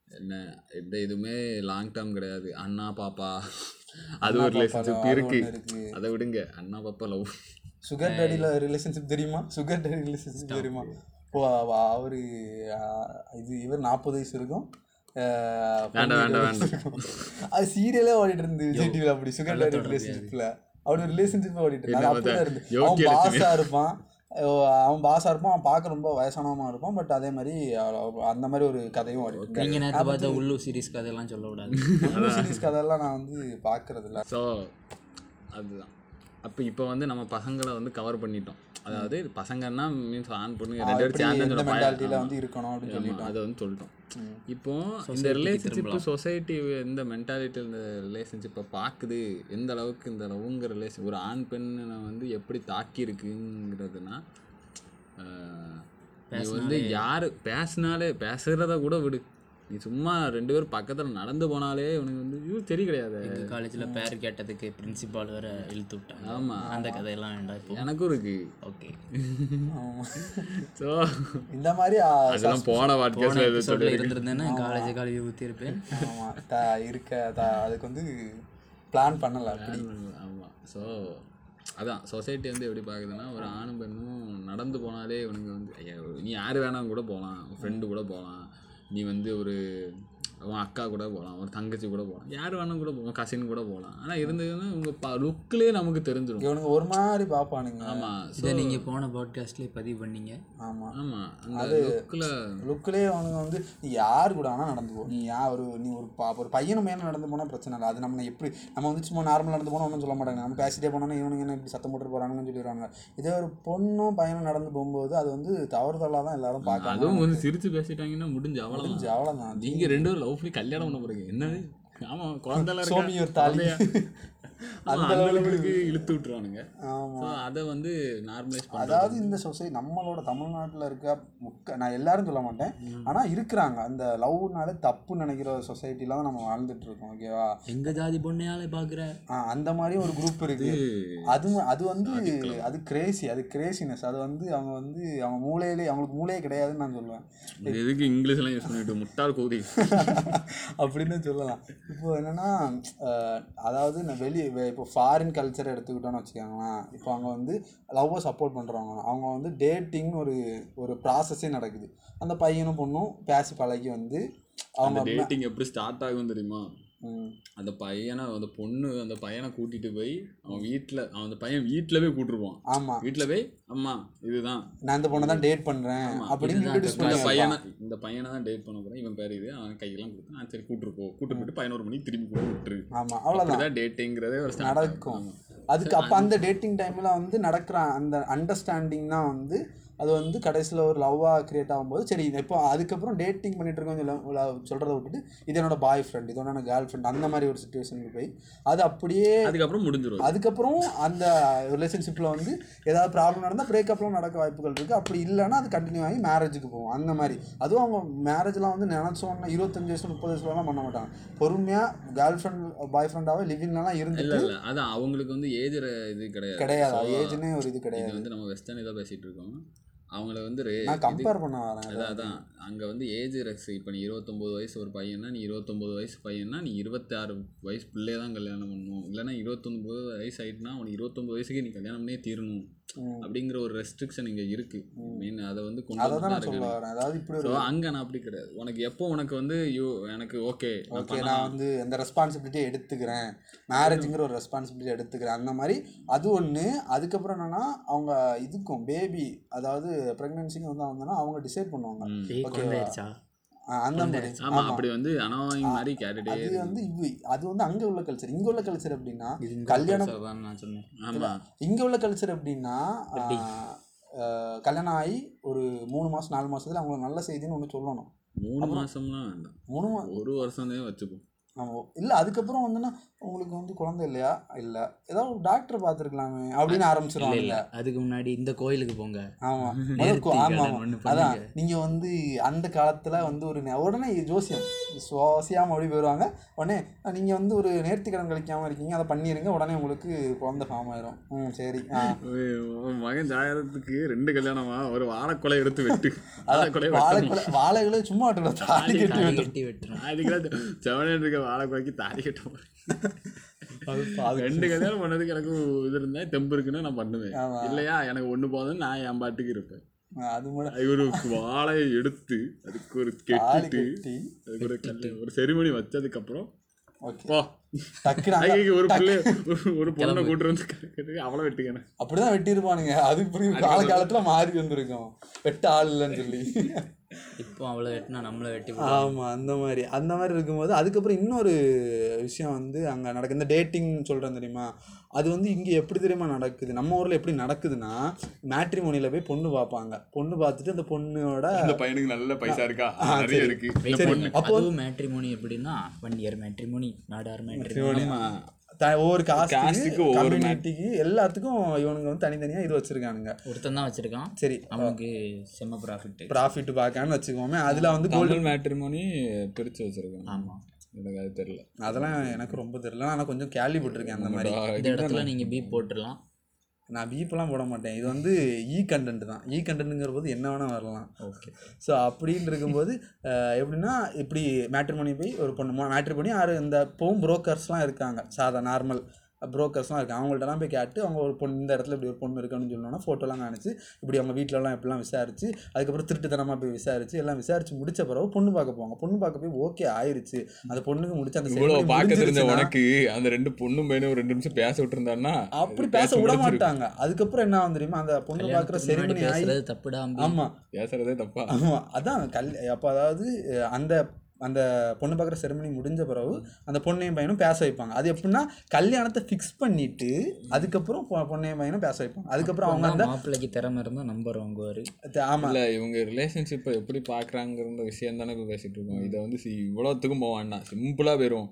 என்ன எந்த இதுவுமே லாங் டேர்ம் கிடையாது. அண்ணா பாப்பா. அது ஒரு ரிலேஷன்ஷிப் இருக்கு. அதை விடுங்க. அண்ணா பாப்பா லவ் சுகர் டேடியில் ரிலேஷன்ஷிப் தெரியுமா? சுகர் டேடி ரிலேஷன்ஷிப் தெரியுமா? ஓ அவ- அவரு இது இவர் நாற்பது வயசு இருக்கும். அது சீரியலே ஓடிட்டு இருந்து விஜய் டிவியில் அப்படி சுகர் டேடி ரிலேஷன்ஷிப்பில் அவனோட ரிலேஷன்ஷிப் ஓடிட்டு இருந்து அது அப்படியே இருந்து அவன் பாஸாக இருப்பான். அவன் பாஸாக இருப்பான். அவன் பார்க்க ரொம்ப வயசானவமா இருப்பான். பட் அதே மாதிரி அந்த மாதிரி ஒரு கதையும் ஓடிட்டு நீங்கள் நேற்று பார்த்த உள்ளூர் சீரிஸ் கதையெல்லாம் சொல்ல விடாது சீரிஸ் கதையெல்லாம் நான் வந்து பார்க்கறது இல்ல ஸோ அதுதான். அப்போ இப்போ வந்து நம்ம பசங்களை வந்து கவர் பண்ணிட்டோம். அதாவது பசங்கன்னா மீன்ஸ் ஆண் பொண்ணு ரெண்டு பேரும் சேர்ந்து வந்து இருக்கணும் அப்படின்னு சொல்லி அதை வந்து சொல்லிட்டோம். இப்போ இந்த ரிலேஷன்ஷிப் சொசைட்டி இந்த மென்டாலிட்டி இந்த ரிலேஷன்ஷிப்பை பார்க்குது எந்த அளவுக்கு இந்த லவ்ங்கிற ரிலேஷன் ஒரு ஆண் பெண்ணை வந்து எப்படி தாக்கி இருக்குங்கிறதுனா நீ வந்து யார் பேசினாலே பேசுகிறத கூட விடு. நீ சும்மா ரெண்டு பேரும் பக்கத்தில் நடந்து போனாலே உனக்கு வந்து ஐயோ தெரிய கிடையாது எங்கள் காலேஜில் பேர் கேட்டதுக்கு பிரின்சிபால் வேற இழுத்து விட்டாங்க. ஆமா. அந்த கதையெல்லாம் வேண்டாம் இப்போ. எனக்கும் இருக்கு. ஓகே. ஸோ இந்த மாதிரி அதெல்லாம் போன எபிசோடில் இருந்திருந்தேன்னா காலேஜ் கழுவி ஊற்றிருப்பேன் ஆமா. த இருக்க த அதுக்கு வந்து பிளான் பண்ணல அப்படி. ஆமாம் ஸோ அதான் சொசைட்டி வந்து எப்படி பார்க்குதுன்னா ஒரு ஆணும் பெண்ணும் நடந்து போனாலே இவனுங்க வந்து ஐயா நீ யார் வேணாலும் கூட போகலாம். ஃப்ரெண்டு கூட போகலாம். நீ வந்து ஒரு உன் அக்கா கூட போகலாம் ஒரு தங்கச்சி கூட போகலாம் யார் வேணாலும் கூட போகலாம் கசின் கூட போகலாம் ஆனால் இருந்ததுன்னா உங்கள் ப லுக்லேயே நமக்கு தெரிஞ்சிடும் இவனுங்க ஒரு மாதிரி பார்ப்பானுங்க ஆமாம் இதை நீங்கள் போன பாட்காஸ்ட்லேயே பதிவு பண்ணீங்க. ஆமா. ஆமாம் அந்த லுக்கில் லுக்கிலே அவனுங்க வந்து நீ யார் கூட வேணா நடந்து போ நீ யா ஒரு நீ ஒரு பா ஒரு பையனும் மேலே நடந்து போனால் பிரச்சனை இல்லை. அது நம்ம எப்படி நம்ம வந்து சும்மா நார்மல் நடந்து போனால் ஒன்றும் சொல்ல மாட்டாங்க. நம்ம பேசிட்டே போனோம்னா இவனுங்க என்ன இப்படி சத்தம் போட்டு போகிறாங்கன்னு சொல்லிடுவாங்க இதே ஒரு பொண்ணும் பையனும் நடந்து போகும்போது அது வந்து தவறுதலாக தான் எல்லாரும் பார்க்கணும் அதுவும் வந்து சிரிச்சு பேசிட்டாங்கன்னா முடிஞ்சு அவ்வளோதான் அவ்வளோதான் நீங்கள் ரெண்டு பேரும் லவ் பண்ணி கல்யாணம் பண்ண போகிறீங்க என்னது? சோமி ஒரு தாலி. அந்த லெவலுக்கு இழுத்து ஸோ அதை வந்து நார்மலைஸ் அதாவது இந்த சொசைட்டி நம்மளோட தமிழ்நாட்டில் இருக்க முக்க நான் எல்லாரும் சொல்ல மாட்டேன். ஆனால் இருக்கிறாங்க. அந்த லவ்னாலே தப்புன்னு நினைக்கிற சொசைட்டில தான் நம்ம வாழ்ந்துட்டு இருக்கோம் ஓகேவா எங்கள் ஜாதி பொண்ணையாலே பார்க்குற ஆ, அந்த மாதிரி ஒரு குரூப் இருக்கு. அது அது வந்து அது கிரேசி அது கிரேசினஸ் அது வந்து அவங்க வந்து அவங்க மூளையிலே அவங்களுக்கு மூளையே கிடையாதுன்னு நான் சொல்லுவேன் எதுக்கு இங்கிலீஷ்லாம் யூஸ் பண்ணிட்டு முட்டாள் கூதி. அப்படின்னு சொல்லலாம். இப்போ என்னன்னா அதாவது நான் வெளியே இப்போ ஃபாரின் கல்ச்சரை எடுத்துக்கிட்டோம்னு வச்சுக்கோங்களேன் இப்போ அவங்க வந்து லவ்வை சப்போர்ட் பண்ணுறவங்க அவங்க வந்து டேட்டிங்னு ஒரு ஒரு ப்ராசஸே நடக்குது. அந்த பையனும் பொண்ணும் பேசி பழகி வந்து அவங்க டேட்டிங் எப்படி ஸ்டார்ட் ஆகும் தெரியுமா? அந்த பையனை அந்த பொண்ணு அந்த பையனை கூட்டிட்டு போய் அவன் வீட்டில் அவன் அந்த பையன் வீட்டில் போய் கூட்டிருப்பான். ஆமா. வீட்டில் போய் அம்மா இதுதான். நான் இந்த பொண்ணை தான் டேட் பண்றேன். அப்படின்னு பையனை இந்த பையனை தான் டேட் பண்ண போகிறேன் இவன் பேர் இது. அவன் கையெல்லாம் கொடுத்து நான் சரி கூட்டிரு போ. கூட்டு போயிட்டு பதினோரு மணிக்கு திரும்பி கூட விட்டுரு. ஆமா அவ்வளவுதான். அப்படிதான் டேட்டிங்கிறதே ஒரு நடக்கும். அதுக்கு அப்போ அந்த டேட்டிங் டைமில் வந்து நடக்கிற அந்த அண்டர்ஸ்டாண்டிங் தான் வந்து அது வந்து கடைசியில் ஒரு லவ்வாக கிரியேட் ஆகும்போது சரி இப்போ அதுக்கப்புறம் டேட்டிங் பண்ணிட்டு இருக்கோம் சொல்கிறத விட்டுட்டு இது என்னோட பாய் ஃப்ரெண்ட் இது என்னோட கேர்ள் ஃப்ரெண்ட் அந்த மாதிரி ஒரு சுச்சுவேஷனுக்கு போய் அது அப்படியே அதுக்கப்புறம் முடிஞ்சிரும். அதுக்கப்புறம் அந்த ரிலேஷன்ஷிப்பில் வந்து ஏதாவது ப்ராப்ளம் நடந்தால் பிரேக்கப்லாம் நடக்க வாய்ப்புகள் இருக்குது அப்படி இல்லைன்னா அது கண்டினியூ ஆகி மேரேஜுக்கு போகும். அந்த மாதிரி. அதுவும் அவங்க மேரேஜ்லாம் வந்து நினச்சோன்னா இருபத்தஞ்சு வயசு முப்பது வயசுலலாம் பண்ண மாட்டாங்க. பொறுமையாக கேர்ள் ஃப்ரெண்ட் பாய் ஃப்ரெண்டாகவே லிவிங்லாம் இருந்துட்டு இல்லை இல்லை. அது அவங்களுக்கு வந்து ஏஜ் இது கிடையாது. கிடையாது. ஏஜ்னே ஒரு இது கிடையாது. வந்து நம்ம வெஸ்டர்ன் இதாக பேசிட்டு இருக்கோம். அவங்கள வந்து கம்பேர் பண்ண வரேன் அதான் அங்கே வந்து ஏஜ் ரெக்ஸ் இப்போ நீ இருபத்தொம்போது வயசு ஒரு பையனா நீ இருபத்தொம்போது வயசு பையனா நீ இருபத்தாறு வயசு பிள்ளைய தான் கல்யாணம் பண்ணணும் இல்லைன்னா இருபத்தொன்பது வயசு ஆயிட்டுனா அவனுக்கு இருபத்தொம்பது வயசுக்கு நீ கல்யாணம் பண்ணே தீரணும். அப்படிங்கிற ஒரு ரெஸ்ட்ரிக்ஷன் இங்கே இருக்கு. மெயின் அதை வந்து கொண்டு அதை தான் வந்து நான் சொல்ல வரேன். அதாவது இப்படி ஒரு அங்கே நான் அப்படி கிடையாது. உனக்கு எப்போ உனக்கு வந்து யூ எனக்கு ஓகே ஓகே நான் வந்து இந்த ரெஸ்பான்சிபிலிட்டியை எடுத்துக்கிறேன். மேரேஜுங்கிற ஒரு ரெஸ்பான்சிபிலிட்டி எடுத்துக்கிறேன். அந்த மாதிரி அது ஒன்று அதுக்கப்புறம் என்னன்னா அவங்க இதுக்கும் பேபி அதாவது ப்ரெக்னென்சிக்கு வந்து வந்தோன்னா அவங்க டிசைட் பண்ணுவாங்க. ஆ, அந்த மாதிரி. ஆமா அப்படி வந்து அனாவாய் மாதிரி கேட்டுட்டே அது வந்து இவ் அது வந்து அங்க உள்ள கல்ச்சர் இங்க உள்ள கல்ச்சர் எப்படின்னா கல்யாணம் நான் சொன்னேன். ஆமா. இங்க உள்ள கல்ச்சர் ஆஹ், கல்யாணம் ஆகி ஒரு மூணு மாசம் நாலு மாசத்துல அவங்களுக்கு நல்ல செய்தின்னு ஒண்ணு சொல்லணும். மூணு மாசம்லாம் வேண்டாம். மூணு ஒரு வருஷம் தான் வச்சுப்போம். ஆமா. இல்ல அதுக்கப்புறம் வந்துன்னா உங்களுக்கு வந்து குழந்தை இல்லையா? இல்ல. ஏதாவது ஒரு டாக்டர் பார்த்துருக்கலாமே அப்படின்னு ஆரம்பிச்சிருவாங்க இல்ல அதுக்கு முன்னாடி இந்த கோயிலுக்கு போங்க. ஆமா. முதல் நேர்த்தி கோ- ஆமா கடன் ஆமா. ஒண்ணு அதான். பண்ணுங்க. நீங்க வந்து அந்த காலத்துல வந்து ஒரு உடனே ஜோசியம். சுவாசியாம அப்படி போயிடுவாங்க உடனே அஹ், நீங்க வந்து ஒரு நேர்த்தி கடன் கழிக்காம இருக்கீங்க. அதை பண்ணிருங்க. உடனே உங்களுக்கு குழந்தை ஃபார்ம் ஆயிரும். ம் சரி. மகன் ஜாயரத்துக்கு ரெண்டு கல்யாணமா? ஒரு வாழைக்கொலை எடுத்து வெட்டு. வாழைக்கொலை வாழைக்குலை வாழைகளை சும்மா விட்டுல தாலி கட்டி தாலி விட்டு கட்டி வெட்டுறோம் அதுக்கு செவனே இருக்க வாழைக்கொலைக்கு தாலி கட்ட போறேன் அது பாது- ரெண்டு கல்யாணம் பண்ணதுக்கு எனக்கு இது இருந்தா தெம்பு இருக்குன்னா நான் பண்ணுவேன். இல்லையா? எனக்கு ஒண்ணு போதும் நான் என் பாட்டுக்கு இருப்பேன். அது ஒரு வாழையை எடுத்து அதுக்கு ஒரு கெட்டிட்டு கட்டி. அதுக்கு ஒரு கல்யாணம் ஒரு செரிமனி வச்சதுக்கு அப்புறம் ஓகே. போ. டக்குனு அங்க- ஐயைக்கு ஒரு பிள்ளை ஒரு- பொண்ணை கூட்டு வந்து அவளை வெட்டுக்கணும் அப்படிதான் வெட்டியிருப்பானுங்க. அது புரியும். கால காலத்துல மாறி வந்திருக்கும். வெட்ட ஆள் இல்லைன்னு சொல்லி. இப்போ அவளை வெட்டினா நம்மளை வெட்டி ஆமா அந்த மாதிரி. அந்த மாதிரி இருக்கும்போது அதுக்கப்புறம் இன்னொரு விஷயம் வந்து அங்க நடக்கு இந்த டேட்டிங் சொல்றேன் தெரியுமா? அது வந்து இங்க எப்படி தெரியுமா நடக்குது? நம்ம ஊர்ல எப்படி நடக்குதுன்னா மேட்ரிமோனியில போய் பொண்ணு பார்ப்பாங்க. பொண்ணு பார்த்துட்டு அந்த பொண்ணோட அந்த பையனுக்கு நல்ல பைசா இருக்கா? நிறைய. இருக்கு. அப்போ மேட்ரிமோனி எப்படின்னா one year matrimony Nadar matrimony ஒவ்வொரு காஸ்ட்டுக்கு ஒவ்வொரு கம்யூனிட்டிக்கு எல்லாத்துக்கும் இவனுங்க வந்து தனித்தனியா இது வச்சிருக்கானுங்க. ஒருத்தன் தான் வச்சிருக்கான். சரி அவனுக்கு செம்ம ப்ராஃபிட் ப்ராஃபிட் பார்க்கான்னு வச்சுக்கோமே அதுல வந்து கோல்டு தமிழ் மேட்ரிமோனி பிரிச்சு வச்சிருக்கோம் ஆமா. எனக்கு அது தெரியல. அதெல்லாம் எனக்கு ரொம்ப தெரியல. ஆனா கொஞ்சம் கேள்விப்பட்டிருக்கேன் அந்த மாதிரி. இந்த இடத்துல நீங்க பீப் போட்டுடலாம். நான் பீப்பெல்லாம் போட மாட்டேன். இது வந்து இ கண்டென்ட் தான். இ கண்டென்ட்டுங்கிற போது என்ன வேணால் வரலாம். ஓகே ஸோ அப்படின்னு இருக்கும்போது எப்படின்னா இப்படி மேட்ரிமோனி போய் ஒரு பொண்ணு மேட்ரிமோனி ஆறு இந்த இப்போவும் புரோக்கர்ஸ்லாம் இருக்காங்க. சாதா நார்மல் புரோக்கர்ஸ்லாம் இருக்காங்க. அவங்கள்ட்டலாம் போய் கேட்டு அவங்க ஒரு பொண்ணு இந்த இடத்துல இப்படி ஒரு பொண்ணு இருக்குன்னு சொன்னோன்னா ஃபோட்டோலாம் காணிச்சு இப்படி அவங்க வீட்டிலலாம் எப்படிலாம் விசாரிச்சு அதுக்கப்புறம் திருட்டுத்தனமாக போய் விசாரிச்சு எல்லாம் விசாரிச்சு முடிச்ச பிறகு பொண்ணு பார்க்க போவாங்க. பொண்ணு பார்க்க போய் ஓகே ஆயிருச்சு. அந்த பொண்ணுக்கு முடிச்ச அந்த பார்க்க தெரிஞ்ச உனக்கு அந்த ரெண்டு பொண்ணும் பையனும் ஒரு ரெண்டு நிமிஷம் பேச விட்டுருந்தான்னா அப்படி பேச விட மாட்டாங்க. அதுக்கப்புறம் என்ன ஆகும் தெரியுமா? அந்த பொண்ணு பார்க்குற செரிமனி ஆகி தப்புடா அம்பி. ஆமா. பேசுறதே தப்பா? ஆமா. அதான் கல் அப்போ அதாவது அந்த அந்த பொண்ணு பார்க்குற செரிமனி முடிஞ்ச பிறகு அந்த பொண்ணையும் பையனும் பேச வைப்பாங்க. அது எப்படின்னா கல்யாணத்தை ஃபிக்ஸ் பண்ணிட்டு அதுக்கப்புறம் பொ- பொண்ணையும் பையனும் பேச வைப்பாங்க. அதுக்கப்புறம் அவங்க அந்த மாப்பிள்ளைக்கு திறமை இருந்தா நம்பர் வாங்குவாரு. த- ஆமா. இல்ல இவங்க ரிலேஷன்ஷிப்பை எப்படி பாக்குறாங்கிற விஷயம் தானே இப்போ பேசிட்டு இருக்கோம். இதை வந்து சி இவ்வளோத்துக்கும் போக வேண்டாம். சிம்பிளா போயிரும்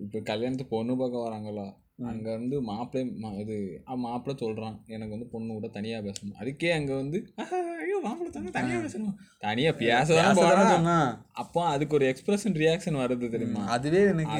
இப்போ கல்யாணத்துக்கு பொண்ணு பார்க்க வராங்களா? அங்க வந்து மாப்பிள்ளை இது மாப்பிள்ளை சொல்றான். எனக்கு வந்து பொண்ணு கூட தனியா பேசணும். அதுக்கே அங்க வந்து "ஆஹா, ஐயோ மாப்பிள்ளை தானே தனியா பேசணும்? தனியா பேசதான் சொன்னா. அப்போ அதுக்கு ஒரு எக்ஸ்பிரஷன் ரியாக்ஷன் வருது தெரியுமா? அதுவே எனக்கு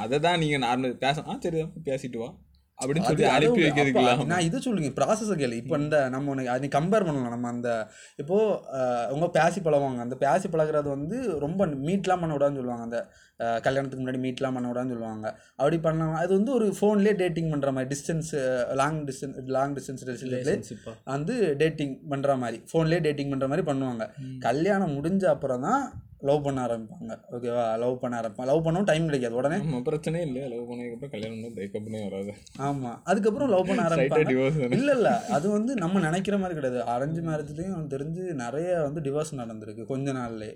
அதை தான் நீங்க நார்மல் பேச ஆ சரி பேசிட்டு வா. அப்படின்னு சொல்லி அனுப்பி அப்ப நான் இதை சொல்லுங்க ப்ராசஸை கேளு. இப்போ இந்த நம்ம உனக்கு அது கம்பேர் பண்ணலாம். நம்ம அந்த இப்போ அஹ், உங்க பேசி பழகுவாங்க. அந்த பேசி பழகுறது வந்து ரொம்ப மீட்லாம் பண்ண விடாதுன்னு சொல்லுவாங்க. அந்த கல்யாணத்துக்கு முன்னாடி மீட்லாம் பண்ண விடாதுன்னு சொல்லுவாங்க. அப்படி பண்ணலாம் அது வந்து ஒரு ஃபோன்லேயே டேட்டிங் பண்ற மாதிரி distance long distance long distance ரிலேஷன்ஷிப்பா வந்து டேட்டிங் பண்ற மாதிரி ஃபோன்லேயே டேட்டிங் பண்ற மாதிரி பண்ணுவாங்க. கல்யாணம் முடிஞ்ச அப்புறம் தான் லவ் பண்ண ஆரம்பிப்பாங்க. ஓகேவா லவ் பண்ண ஆரம்பிப்பாங்க லவ் பண்ணவும் டைம் கிடைக்காது. உடனே பிரச்சனையே இல்லை லவ் பண்ணதுக்கப்புறம் கல்யாணம் பிரேக்கப் பண்ணே வராது. ஆமா. அதுக்கப்புறம் லவ் பண்ண ஆரம்பிப்பாங்க. இல்ல இல்ல. அது வந்து நம்ம நினைக்கிற மாதிரி கிடையாது. அரேஞ்ச் மேரேஜ்லயும் தெரிஞ்சு நிறைய வந்து டிவோர்ஸ் நடந்திருக்கு கொஞ்ச நாள்லயே.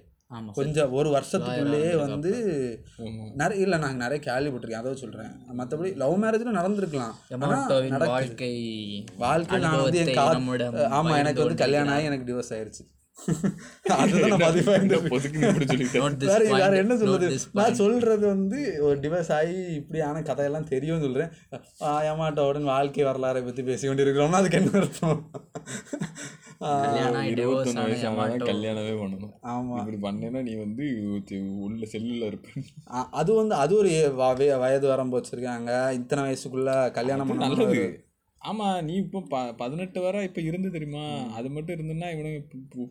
கொஞ்சம் ஒரு வருஷத்துக்குள்ளேயே வந்து நிறைய இல்ல நான் நிறைய கேள்விப்பட்டிருக்கேன் அதை சொல்றேன். மத்தபடி லவ் மேரேஜ்ல நடந்திருக்கலாம். வாழ்க்கை வாழ்க்கை நான் வந்து என் அனுபவத்தை கா நம்மிடம் ஆமா எனக்கு வந்து கல்யாணம் ஆகி எனக்கு டிவோர்ஸ் ஆயிருச்சு. வேற என்ன சொல்றது? நான். சொல்றது வந்து ஒரு டிவைஸ் ஆகி இப்படியான கதையெல்லாம் தெரியும் சொல்றேன். ஏமாட்டோடன் வாழ்க்கை வரலாறை பத்தி பேசி கொண்டிருக்கிறோம்னா அதுக்கு என்ன அர்த்தம்? கல்யாணம் பண்ணணும். ஆமா. இப்படி பண்ணேன்னா நீ வந்து உள்ள செல்லுல இருப்ப. அது வந்து அது ஒரு வயது வரம்பு வச்சிருக்காங்க. இத்தனை வயசுக்குள்ள கல்யாணம் நல்லது. ஆமா நீ இப்போ ப பதினெட்டு வரை இப்ப இருந்து தெரியுமா? அது மட்டும் இருந்துன்னா இவனுங்க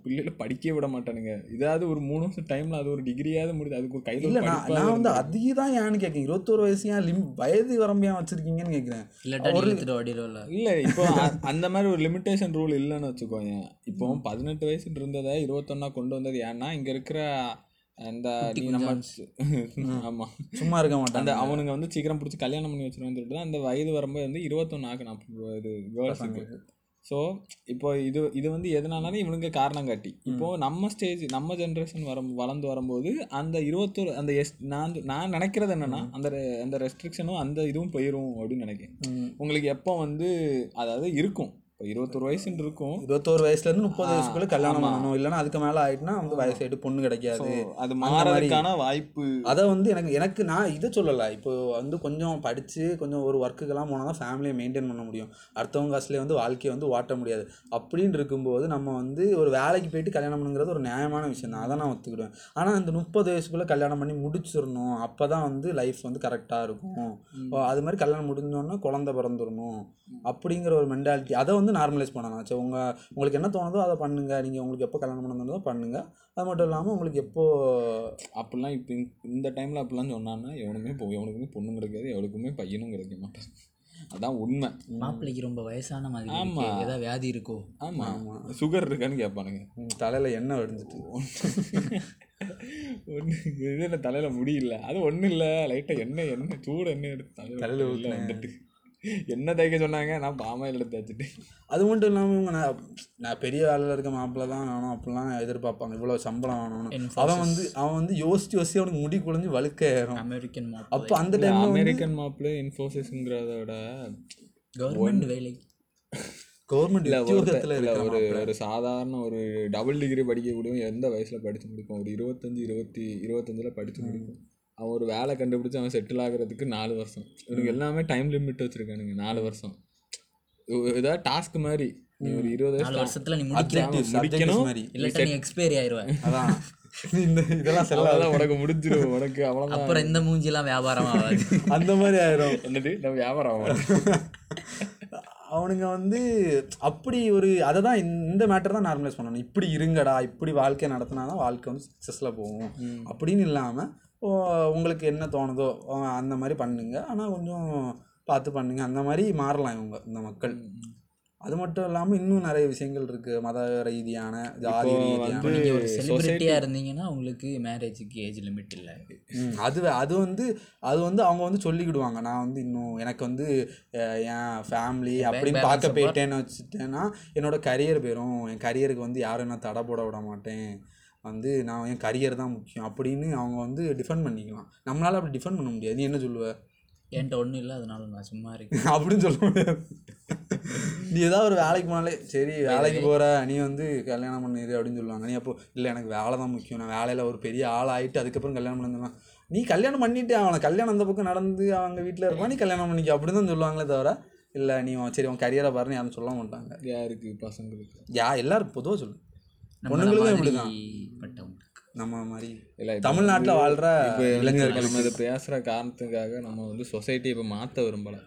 பிள்ளைகளை படிக்கவே விட மாட்டானுங்க. இதாவது ஒரு மூணு வருஷம் டைம்ல அது ஒரு டிகிரியாவது முடியுது அதுக்கு ஒரு கையில இல்ல ஒரு நான் நான் வந்து அதிக தான் ஏன்னு கேட்கறேன் இருபத்தோரு வயசு ஏன் லிம் வயது வரம்பு ஏன் வச்சிருக்கீங்கன்னு கேட்குறேன் ஓடிடுவல இல்ல இப்போ அந்த மாதிரி ஒரு லிமிட்டேஷன் ரூல் இல்லைன்னு வச்சுக்கோங்க இப்போ பதினெட்டு வயசுல இருந்ததை இருபத்தொன்னா கொண்டு வந்தது ஏன்னா இங்க இருக்கிற அந்த நீ நம்ம ஆமா. சும்மா இருக்க மாட்டாங்க. அந்த அவனுங்க வந்து சீக்கிரம் பிடிச்சி கல்யாணம் பண்ணி வச்சிருவான்னு சொல்லிட்டு அந்த வயது வரும்போது வந்து இருபத்தொன்னு ஆக்கணும் இது கேர்ள்ஸுக்கு ஸோ இப்போ இது இது வந்து எதனாலும் இவனுங்க காரணம் காட்டி. இப்போ நம்ம ஸ்டேஜ் நம்ம ஜென்ரேஷன் வர வளர்ந்து வரும்போது அந்த இருபத்தோரு அந்த எஸ் நான் நான் நினைக்கிறது என்னன்னா அந்த அந்த ரெஸ்ட்ரிக்ஷனும் அந்த இதுவும் போயிடும் அப்படின்னு நினைக்கிறேன். உங்களுக்கு எப்போ வந்து அதாவது இருக்கும். இருபத்தொரு வயசுன்னு இருக்கும் இருபத்தோரு வயசுல இருந்து முப்பது வயசுக்குள்ள கல்யாணம். பண்ணணும். இல்லைன்னா அதுக்கு மேல ஆயிட்டுனா வந்து வயசாயிட்டு பொண்ணு கிடைக்காது. அது மாறதுக்கான வாய்ப்பு. அதை வந்து எனக்கு எனக்கு நான் இதை சொல்லலை. இப்போ வந்து கொஞ்சம் படித்து கொஞ்சம் ஒரு ஒர்க்குக்கெல்லாம் போனால் தான் ஃபேமிலியை மெயின்டைன் பண்ண முடியும். அடுத்தவங்க காசுலேயே வந்து வாழ்க்கையை வந்து ஓட்ட முடியாது. அப்படின்னு இருக்கும்போது நம்ம வந்து ஒரு வேலைக்கு போயிட்டு கல்யாணம் பண்ணுங்கிறது ஒரு நியாயமான விஷயம் தான். அதை நான் ஒத்துக்கிடுவேன். ஆனால் அந்த முப்பது வயசுக்குள்ளே கல்யாணம் பண்ணி முடிச்சிடணும். அப்போ தான் வந்து லைஃப் வந்து கரெக்டாக இருக்கும். அது மாதிரி கல்யாணம் முடிஞ்சோன்னா குழந்தை பிறந்துடணும். அப்படிங்கிற ஒரு மென்டாலிட்டி அதை வந்து நார்மலைஸ் பண்ணலாம் சரி உங்கள் உங்களுக்கு என்ன தோணுதோ அதை பண்ணுங்கள் நீங்கள் உங்களுக்கு எப்போ கல்யாணம் பண்ண தோணுதோ பண்ணுங்கள் அது மட்டும் இல்லாமல் உங்களுக்கு எப்போ அப்படிலாம் இப்போ இந்த டைமில் அப்படிலாம் சொன்னான்னா எவனுமே இப்போ எவனுக்குமே பொண்ணும் கிடைக்காது எவனுக்குமே பையனும் கிடைக்க மாட்டான். அதான் உண்மை. மாப்பிள்ளைக்கு ரொம்ப வயசான மாதிரி ஆமா. ஏதாவது வியாதி இருக்கோ. ஆமாம் சுகர் இருக்கான்னு கேட்பானுங்க தலையில் எண்ணெய் வடிஞ்சிட்டு. ஒன்று இது தலையில் முடியல அது ஒன்றும் இல்லை. லைட்டாக எண்ணெய் எண்ணெய் சூடு எண்ணெய் எடுத்து தலையில தலையில். வந்துட்டு. எண்ணெய் தேய்க்க சொன்னாங்க? நான் பாமாயில் எடுத்து வச்சுட்டேன் அது மட்டும் இல்லாமல் இவங்க நான் நான் பெரிய வேலையில் இருக்க மாப்பிள்ள தான். வேணும் அப்படிலாம் எதிர்பார்ப்பாங்க. இவ்வளோ சம்பளம் வேணும்னு. அவன் வந்து அவன் வந்து யோசிச்சு யோசிச்சு அவனுக்கு முடி குழஞ்சு வழுக்க ஏறும். அமெரிக்கன் அப்போ அந்த இல்ல, டைம்ல வந்து அமெரிக்கன் மாப்பிள்ளை இன்ஃபோசிஸ்ங்கிறத விட கவர்மெண்ட் வேலை. கவர்மெண்ட் இல்லை உத்தியோகத்தில் ஒரு இருக்கிற ஒரு மாப்பிள்ளை. ஒரு சாதாரண ஒரு டபுள் டிகிரி படிக்கக்கூடிய எந்த வயசில் படித்து முடிக்கும்? ஒரு இருபத்தஞ்சி இருபத்தி இருபத்தஞ்சில் படித்து முடிக்கும். அவன் ஒரு வேலை கண்டுபிடிச்சு அவன் செட்டில் ஆகுறதுக்கு நாலு வருஷம். இவனுக்கு எல்லாமே டைம் லிமிட் வச்சுருக்கானுங்க நாலு வருஷம். இதாவது டாஸ்க் மாதிரி நீ ஒரு இருபது வருஷத்துல நீ முடிக்கணும். இல்லாட்டா நீ எக்ஸ்பைரி ஆயிருவ. அதான். இந்த இதெல்லாம் செல்லாத அவ்வளோதான் உனக்கு முடிஞ்சிடும் உனக்கு அவ்வளோதான் அப்புறம் இந்த மூஞ்சிலாம் வியாபாரம் ஆகாது. அந்த மாதிரி ஆயிரும். என்னது? நம்ம வியாபாரம் அவனுங்க வந்து அப்படி ஒரு அதை தான் இந்த மேட்டர் தான் நார்மலைஸ் பண்ணணும். இப்படி இருங்கடா இப்படி வாழ்க்கை நடத்தினா தான் வாழ்க்கை வந்து சக்ஸஸில் போகும். அப்படின்னு இல்லாமல் உங்களுக்கு என்ன தோணுதோ அந்த மாதிரி பண்ணுங்க. ஆனால் கொஞ்சம் பார்த்து பண்ணுங்க. அந்த மாதிரி மாறலாம் இவங்க இந்த மக்கள். அது மட்டும் இல்லாமல் இன்னும் நிறைய விஷயங்கள் இருக்குது மத ரீதியான ஜாதி ரீதியான. ஒரு society- செலிபிரிட்டியா இருந்தீங்கன்னா உங்களுக்கு மேரேஜுக்கு ஏஜ் லிமிட் இல்லை அது அது வந்து அது வந்து அவங்க வந்து சொல்லிக்கிடுவாங்க. நான் வந்து இன்னும் எனக்கு வந்து என் ஃபேமிலி அப்படின்னு பார்க்க. போயிட்டேன்னு வச்சுட்டேன்னா என்னோட கரியர் போயிடும் என் கரியருக்கு வந்து யாரும் என்ன தடை போட விட மாட்டேன். வந்து நான் என் கரியர் தான் முக்கியம் அப்படின்னு அவங்க வந்து டிஃபெண்ட் பண்ணிக்கலாம். நம்மளால அப்படி டிஃபெண்ட் பண்ண முடியாது. நீ என்ன சொல்லுவ? என்கிட்ட ஒன்றும் இல்லை அதனால நான் சும்மா இருக்கேன். அப்படின்னு சொல்ல முடியாது. நீ ஏதாவது ஒரு வேலைக்கு போனாலே சரி வேலைக்கு போகிற நீ வந்து கல்யாணம் பண்ணிடு அப்படின்னு சொல்லுவாங்க. நீ அப்போ இல்லை எனக்கு வேலை தான் முக்கியம். நான் வேலையில் ஒரு பெரிய ஆள் ஆகிட்டு அதுக்கப்புறம் கல்யாணம் பண்ணலாம் நீ கல்யாணம் பண்ணிட்டு அவனை கல்யாணம் அந்த பக்கம் நடந்து அவங்க வீட்டில் இருப்பான் நீ கல்யாணம் பண்ணிக்க. அப்படி தான் சொல்லுவாங்களே தவிர இல்லை நீ சரி உன் கரியரை பாருன்னு யாரும் சொல்ல மாட்டாங்க. யாருக்கு? பசங்களுக்கு. யா எல்லாரும் பொதுவாக சொல்லு நம்மள பொண்ணுங்களுக்கும் இப்படி தான் மாதிரி பட்டவங்களுக்கு. நம்ம மாதிரி இல்லை தமிழ்நாட்டில் வாழ்கிற இளைஞர்கள். நம்ம இதை பேசுகிற காரணத்துக்காக நம்ம வந்து சொசைட்டி இப்போ மாற்ற விரும்பலை.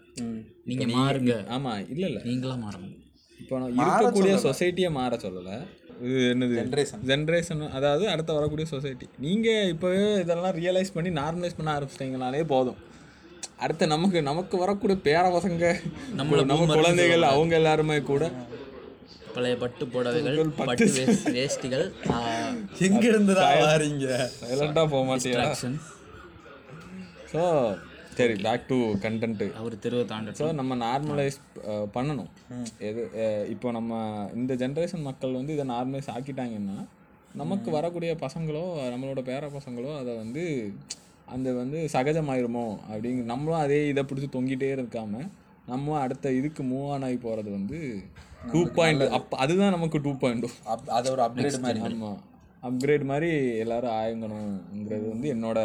நீங்க மாறுங்க. ஆமாம் இல்லை இல்லை. நீங்களா மாறணும். இப்போ நான் இருக்கக்கூடிய சொசைட்டியை மாற சொல்லலை. இது என்னது? Generation. ஜென்ரேஷன் அதாவது அடுத்த வரக்கூடிய சொசைட்டி நீங்கள் இப்போவே இதெல்லாம் ரியலைஸ் பண்ணி நார்மலைஸ் பண்ண ஆரம்பிச்சிட்டிங்கனாலே போதும். அடுத்து நமக்கு நமக்கு வரக்கூடிய பேர பசங்க நம்ம boomer குழந்தைகள் அவங்க எல்லாருமே கூட. பழைய பட்டு புடவைகள் பட்டு வேஷ்டிகள் எங்க இருந்து தான் வாரீங்க? சைலண்டாக போக மாட்டியா? ஆக்ஷன் ஸோ சரி பேக் டு கண்டென்ட்டு அவர் தெருவை தாண்ட ஸோ நம்ம நார்மலைஸ் பண்ணணும். எது இப்போ நம்ம இந்த ஜென்ரேஷன் மக்கள் வந்து இதை நார்மலைஸ் ஆக்கிட்டாங்கன்னா நமக்கு வரக்கூடிய பசங்களோ நம்மளோட பேர பசங்களோ அதை வந்து அந்த வந்து சகஜமாயிருமோ அப்படிங்க நம்மளும் அதே இதை பிடிச்சி தொங்கிட்டே இருக்காம நம்ம அடுத்த இதுக்கு மூவ் ஆன் ஆகி போகிறது வந்து டூ பாயிண்ட் அப்போ அதுதான் நமக்கு டூ பாயிண்ட் அது ஒரு அப்கிரேட் மாதிரி. ஆமாம் அப்கிரேட் மாதிரி எல்லாரும் ஆயங்கணுங்கிறது வந்து என்னோட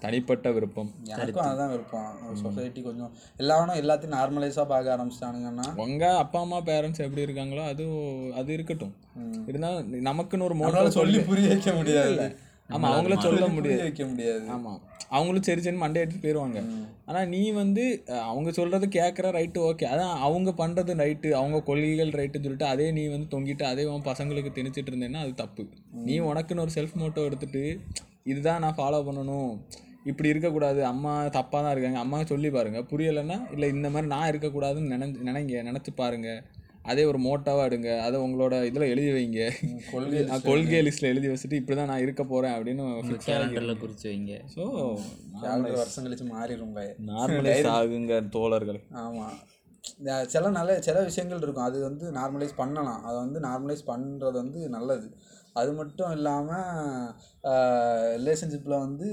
தனிப்பட்ட விருப்பம். எனக்கும் அதுதான் விருப்பம். சொசைட்டி கொஞ்சம் எல்லாரும் எல்லாத்தையும் நார்மலைஸாக பார்க்க ஆரம்பிச்சிட்டானுங்கன்னா உங்க அப்பா அம்மா பேரண்ட்ஸ் எப்படி இருக்காங்களோ அது அது இருக்கட்டும். இருந்தாலும் நமக்குன்னு ஒரு நம்மளால மோட்டோ சொல்லி புரிய வைக்க முடியாது. ஆமா அவங்கள சொல்ல முடியாது. வைக்க முடியாது. ஆமா. அவங்களும் சரி சரி மண்டையிட்டு போயிடுவாங்க ஆனால் நீ வந்து அவங்க சொல்கிறது கேட்குற ரைட்டு ஓகே அதான் அவங்க பண்ணுறது ரைட்டு அவங்க கொள்கைகள் ரைட்டுன்னு சொல்லிட்டு அதே நீ வந்து தொங்கிட்டு அதே உன் பசங்களுக்கு திணிச்சிட்டு இருந்தேன்னா அது தப்பு. நீ உனக்குன்னு ஒரு செல்ஃப் மோட்டோ எடுத்துட்டு இதுதான் நான் ஃபாலோ பண்ணணும். இப்படி இருக்கக்கூடாது. அம்மா தப்பாக தான் இருக்காங்க. அம்மா சொல்லி பாருங்க. புரியலைன்னா இல்லை இந்த மாதிரி நான் இருக்கக்கூடாதுன்னு நினைஞ்சு நினைங்க. நினச்சி பாருங்கள் அதே ஒரு மோட்டாவாக எடுங்க. அதை உங்களோட இதில் எழுதி வைங்க. கொள்கை லிஸ்ட்டில் எழுதி. வச்சுட்டு இப்படி தான் நான் இருக்க போகிறேன் அப்படின்னு கேலண்டரில் குறித்து வைங்க. ஸோ calendar வருஷம் கழிச்சு மாறிடும் பய நார்மலைஸ் ஆகுங்க தோழர்கள். ஆமா. சில நல்ல சில விஷயங்கள் இருக்கும். அது வந்து நார்மலைஸ் பண்ணலாம். அதை வந்து நார்மலைஸ் பண்ணுறது வந்து நல்லது. அது மட்டும் இல்லாமல் ரிலேஷன்ஷிப்பில் வந்து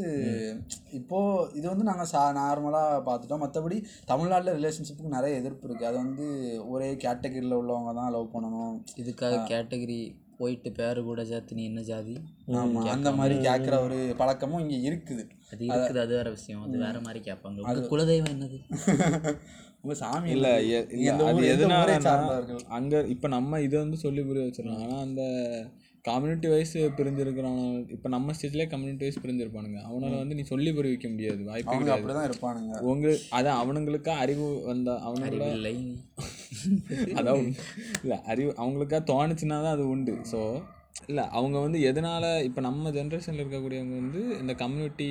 இப்போது இது வந்து நாங்கள் சா நார்மலாக பார்த்துட்டோம். மற்றபடி தமிழ்நாட்டில் ரிலேஷன்ஷிப்புக்கு நிறைய எதிர்ப்பு இருக்குது அது வந்து ஒரே கேட்டகரியில் உள்ளவங்க தான் லவ் பண்ணணும். இதுக்காக கேட்டகரி போயிட்டு பேரு கூட சேர்த்து நீ என்ன ஜாதி? ஆமாம் அந்த மாதிரி கேட்குற ஒரு பழக்கமும் இங்கே இருக்குது. அது இருக்குது அது வேற விஷயம். அது வேற மாதிரி கேட்பாங்க. உங்க குலதெய்வம் என்னது? உங்கள் சாமி இல்ல அது சார்ந்தவர்கள்? அங்க இப்ப நம்ம இதை வந்து சொல்லி புரிய வச்சிடலாம். ஆனா அந்த கம்யூனிட்டி வைஸ் பிரிஞ்சிருக்கிறான் இப்ப நம்ம ஸ்டேஜ்லயே கம்யூனிட்டி வைஸ் பிரிஞ்சிருப்பானுங்க அவனால வந்து நீ சொல்லி புரிய வைக்க முடியாது. வாய்ப்பு அப்படிதான் இருப்பானுங்க. உங்க அதான் அவனுங்களுக்கா அறிவு வந்த அவனுங்கள இல்லை. அதான். இல்ல அறிவு அவங்களுக்கா தோணுச்சுன்னா தான் அது உண்டு. ஸோ இல்ல அவங்க வந்து எதனால இப்ப நம்ம ஜென்ரேஷன்ல இருக்கக்கூடியவங்க வந்து இந்த கம்யூனிட்டி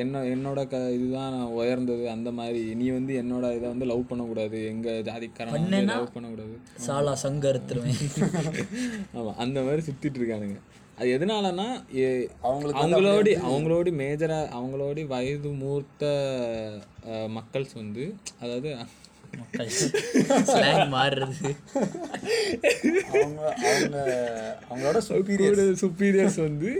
என்ன என்னோட க இதுதான் உயர்ந்தது அந்த மாதிரி நீ வந்து என்னோட இதை வந்து லவ் பண்ணக்கூடாது எங்க ஜாதிக்காரன் லவ் பண்ணக்கூடாது. சாலா சங்க அறுத்துருவேன் ஆமா அந்த மாதிரி சுத்திட்டு இருக்கானுங்க. அது எதனாலனா அவங்களுக்கு அவங்களோட அவங்களோட மேஜரா அவங்களோட வயது மூர்த்த அஹ், மக்கள்ஸ் வந்து அதாவது ஸ்லாங் மாறுறது அவங்க அவங்க அவங்களோட சுப்பீரியர் சுப்பீரியர்ஸ் வந்து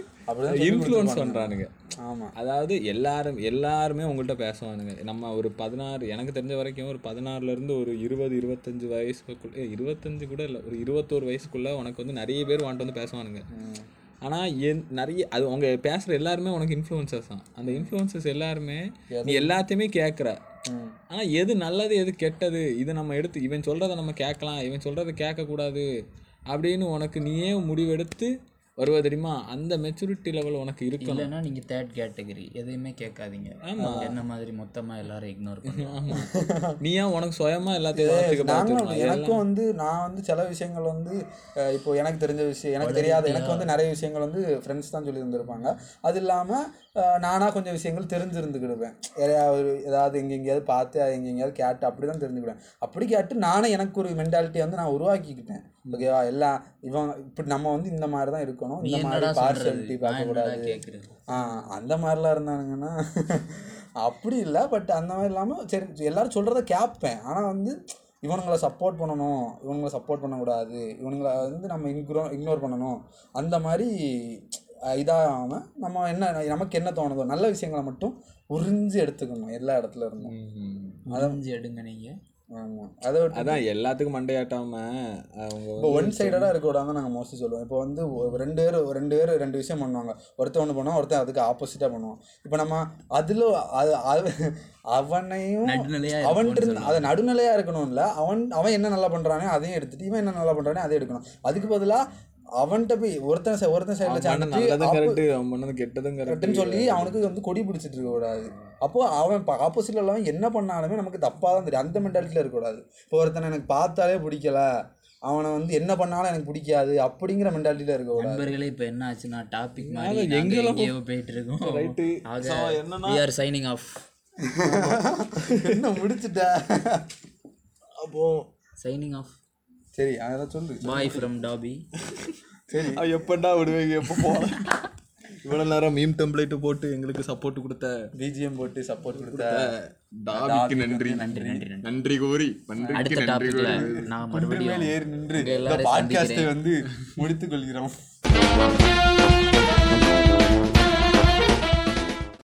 இன்ஃப்ளூயன்ஸ். பண்றானுங்க. ஆமாம் அதாவது எல்லாரும் எல்லாருமே உங்கள்கிட்ட பேசுவானுங்க. நம்ம ஒரு பதினாறு எனக்கு தெரிஞ்ச வரைக்கும் ஒரு பதினாறுல இருந்து ஒரு இருபது இருபத்தஞ்சு வயசுக்குள்ள இருபத்தஞ்சு கூட இல்லை ஒரு இருபத்தோரு வயசுக்குள்ள உனக்கு வந்து நிறைய பேர் வந்துட்டு வந்து பேசுவானுங்க. ஆனா என் நிறைய அது அவங்க பேசுற எல்லாருமே உனக்கு இன்ஃப்ளூயன்சர்ஸ் தான். அந்த இன்ஃப்ளூயன்சஸ் எல்லாருமே நீ எல்லாத்தையுமே கேட்குற ம். ஆனா எது நல்லது எது கெட்டது இது நம்ம எடுத்து இவன் சொல்றத நம்ம கேட்கலாம் இவன் சொல்றத கேட்கக்கூடாது அப்படின்னு உனக்கு நீயே முடிவெடுத்து வருவ தெரியுமா? அந்த மெச்சூரிட்டி லெவல் உனக்கு இருக்கணும். இல்லைன்னா நீங்க தேர்ட் கேட்டகரி எதையுமே கேட்காதீங்க. என்ன மாதிரி மொத்தமா எல்லாரும் இக்னோர் பண்ணுவோம் ஆமா. நீ ஏன் உனக்கு சுயமா எல்லாத்தையும் எனக்கும் வந்து நான் வந்து சில விஷயங்கள் வந்து இப்போ எனக்கு தெரிஞ்ச விஷயம் எனக்கு தெரியாத எனக்கு வந்து நிறைய விஷயங்கள் வந்து ஃப்ரெண்ட்ஸ் தான் சொல்லி தந்திருப்பாங்க அது இல்லாமல் நானாக கொஞ்சம் விஷயங்கள் தெரிஞ்சிருந்துக்கிடுவேன். யாரையாவது ஏதாவது எங்கே எங்கேயாவது பார்த்து அது எங்கே எங்கேயாவது கேட்டு அப்படி தான் தெரிஞ்சுக்கிடுவேன். அப்படி கேட்டு நானே எனக்கு ஒரு மென்டாலிட்டியை வந்து நான் உருவாக்கிக்கிட்டேன். ஓகேவா எல்லாம் இவன் இப்படி நம்ம வந்து இந்த மாதிரி தான் இருக்கணும். இந்த மாதிரி என்னடா பார்க்கக்கூடாது ஆ அந்த மாதிரிலாம் இருந்தானுங்கன்னா அப்படி இல்லை. பட் அந்த மாதிரி இல்லாமல் சரி எல்லாரும் சொல்கிறத கேட்பேன். ஆனால் வந்து இவனுங்களை சப்போர்ட் பண்ணணும். இவனுங்களை சப்போர்ட் பண்ணக்கூடாது. இவனுங்களை வந்து நம்ம இன்க்ரோ இக்னோர் பண்ணணும். அந்த மாதிரி இதாகாமல் நம்ம என்ன நமக்கு என்ன தோணுதோ நல்ல விஷயங்களை மட்டும் உறிஞ்சு எடுத்துக்கணும் எல்லா இடத்துல இருந்தும். அதைஞ்சு எடுங்க நீங்க. ஆமாம் அதை அதான் எல்லாத்துக்கும் மண்டையாட்டாம இப்போ ஒன் சைடடாக இருக்க விடாம நாங்கள் மோஸ்ட்லி சொல்லுவோம். இப்போ வந்து ரெண்டு பேர் ரெண்டு பேர் ரெண்டு விஷயம் பண்ணுவாங்க. ஒருத்தன் ஒன்று பண்ணுவான் ஒருத்தன் அதுக்கு ஆப்போசிட்டாக பண்ணுவான். இப்போ நம்ம அதில் அது அது அவனையும் இருந்து அதை நடுநிலையாக இருக்கணும்ல. அவன் அவன் என்ன நல்லா பண்ணுறானே அதையும் எடுத்துட்டு இவன் என்ன நல்லா பண்ணுறானே அதையும் எடுக்கணும். அதுக்கு பதிலாக அவன்கிட்ட போய் ஒருத்தன் ஒருத்தன் சைடில் கெட்டதும் கரெக்ட் கரெக்டுன்னு சொல்லி அவனுக்கு வந்து கொடி பிடிச்சிட்டு இருக்க கூடாது. அப்போ அவன் ஆப்போசிட்ல உள்ளவன் என்ன பண்ணாலுமே நமக்கு தப்பாக தான் தெரியும். அந்த மென்டாலிட்டியில் இருக்கக்கூடாது இப்போ ஒருத்தனை எனக்கு பார்த்தாலே பிடிக்கல அவனை வந்து என்ன பண்ணாலும் எனக்கு பிடிக்காது அப்படிங்கிற மென்டாலிட்டியில் இருக்கக்கூடாது நண்பர்களே இப்போ என்ன ஆச்சுன்னா டாபிக் மாதிரி எங்கெல்லாம் எங்கேயோ போயிட்டு இருக்கோம் ரைட்டு என்னன்னா are சைனிங் ஆஃப் என்ன முடிச்சுட்ட? அப்போ சைனிங் ஆஃப் சரி அதெல்லாம் சொல்லு. பாய் ஃப்ரம் டாபி சரி. எப்படா விடுவீங்க? எப்போ போல இவ்வளவு நேரம் மீம் டெம்ப்ளேட் போட்டு எங்களுக்கு சப்போர்ட் கொடுத்த பிஜிஎம் போட்டு சப்போர்ட் கொடுத்த டாபிக்கு நன்றி. நன்றி நன்றி நன்றி. நன்றி கோரி நன்றி கோரி நான் மறுபடியும் ஏறி நின்று இந்த எல்லாரையும் பாட்காஸ்டை சந்திக்கிறேன். வந்து முடித்துக் கொள்கிறோம்.